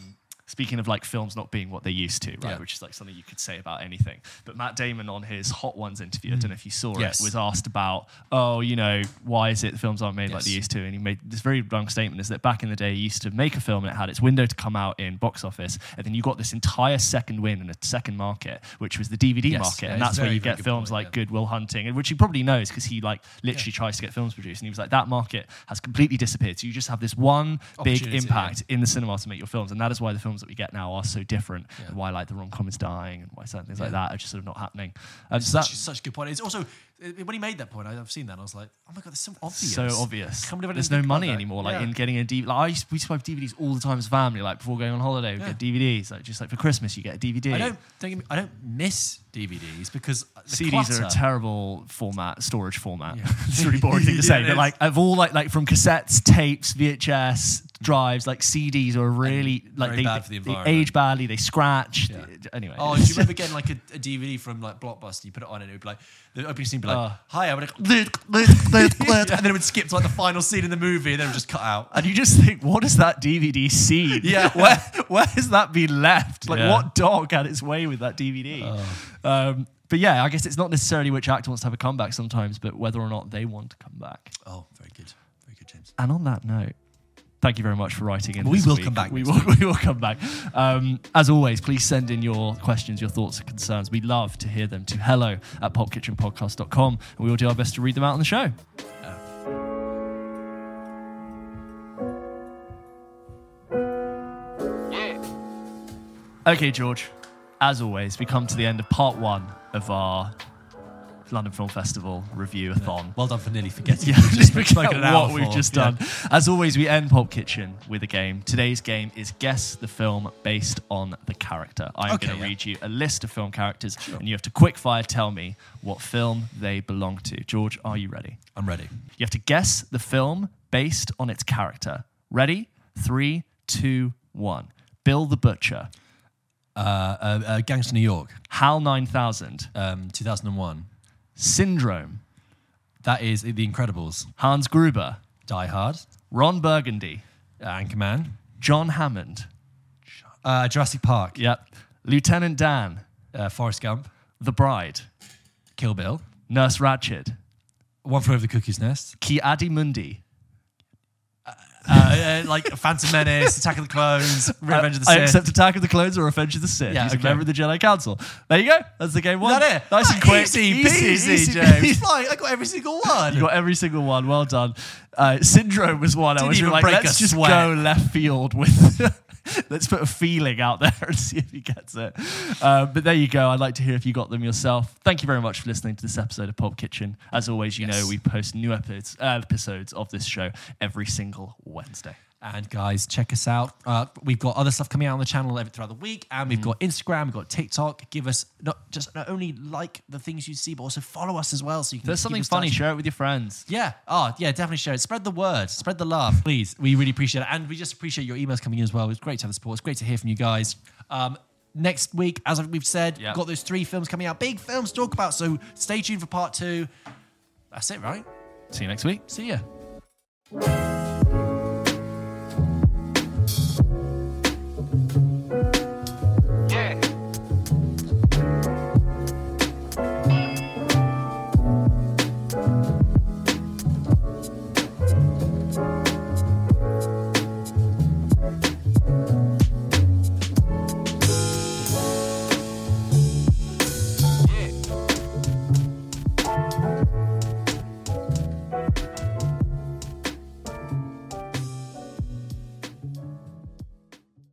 Speaking of like films not being what they used to, right, Yeah. which is like something you could say about anything. But Matt Damon on his Hot Ones interview, I don't know if you saw Yes. it, was asked about, oh, you know, why is it the films aren't made like they Yes. used to? And he made this very long statement: is that back in the day, you used to make a film and it had its window to come out in box office, and then you got this entire second win in a second market, which was the DVD Yes. market, Yeah, and that's a where you get films point, like yeah. Good Will Hunting, and which he probably knows because he like literally tries to get films produced. And he was like, that market has completely disappeared. So you just have this one big impact in the cinema to make your films, and that is why the films that we get now are so different, Yeah. and why like the rom com is dying, and why certain things like that are just sort of not happening. Um, so that, Such, a good point. It's also when he made that point. I- I've seen that. and I was like, oh my god, it's so obvious. so obvious. There's no money anymore. Like Yeah. in getting a DVD. Like I used, we used to buy DVDs all the time as a family. Like before going on holiday, we Yeah. get DVDs. Like just like for Christmas, you get a DVD. I don't. Don't me, I don't miss DVDs because CDs are a terrible format, storage format. Yeah. it's a really boring thing to say, but like of all like like from cassettes, tapes, VHS, drives, like CDs are really like they, bad for the they age badly, they scratch. Anyway, Oh, do you remember getting like a, a DVD from like Blockbuster? You put it on and it would be like the opening scene be like, Oh. "Hi, gonna," and then it would skip to like the final scene in the movie, and then it would just cut out. and you just think, what is that DVD scene? Yeah. where where has that been left? Like, Yeah. Oh. what dog had its way with that DVD? Um, but yeah, I guess it's not necessarily which actor wants to have a comeback sometimes, but whether or not they want to come back. Oh, very good, very good, James. And on that note, thank you very much for writing in. We this will week. come back We will, we will come back. Um, as always, please send in your questions, your thoughts, and concerns. We love to hear them to hello at popkitchenpodcast.com, and we will do our best to read them out on the show. Okay, George. As always, we come to the end of part one of our London Film Festival review-a-thon. Well done for nearly forgetting. Yeah, just spoken forget an hour what we've for. just Yeah. done. As always, we end Pop Kitchen with a game. Today's game is Guess the Film Based on the Character. I'm Okay, going to yeah. read you a list of film characters, and you have to quickfire tell me what film they belong to. George, are you ready? I'm ready. You have to guess the film based on its character. Ready? Three, two, one. Bill the Butcher, Uh, uh, uh, Gangster New York, Hal 9000, um, 2001. Syndrome, That is The Incredibles. Hans Gruber, Die Hard, Ron Burgundy, Anchorman, John Hammond, uh, Jurassic Park, Yep. Lieutenant Dan, uh, Forrest Gump, The Bride, Kill Bill, Nurse Ratched, One Flew Over the Cuckoo's Nest, Ki Adi Mundi, uh, uh, like Phantom Menace, Attack of the Clones, Revenge of the I Sith. accept Attack of the Clones or Revenge of the Sith. Yeah, He's a member of the Jedi Council. There you go. That's the game Is that it? Nice Ah, and quick. Easy, peasy, James. Fine, I got every single one. You got every single one. Well done. Uh, Syndrome was one. I Didn't was even like, let's a just sweat. go left field with. let's put a feeling out there and see if he gets it. Uh, but there you go. I'd like to hear if you got them yourself. Thank you very much for listening to this episode of Pop Kitchen. As always, you Yes. know we post new episodes, uh, episodes of this show every single Wednesday. And guys, check us out. Uh, we've got other stuff coming out on the channel every throughout the week, and we've got Instagram, we've got TikTok. Give us not just not only like the things you see, but also follow us as well, so you can. There's something us funny, share it with your friends. Yeah. Oh, yeah. Definitely share it. Spread the word. Spread the love, please. We really appreciate it, and we just appreciate your emails coming in as well. It's great to have the support. It's great to hear from you guys. Um, next week, as we've said, Yeah. got those three films coming out. Big films to talk about. So stay tuned for part two. That's it, right? See you next week. See ya.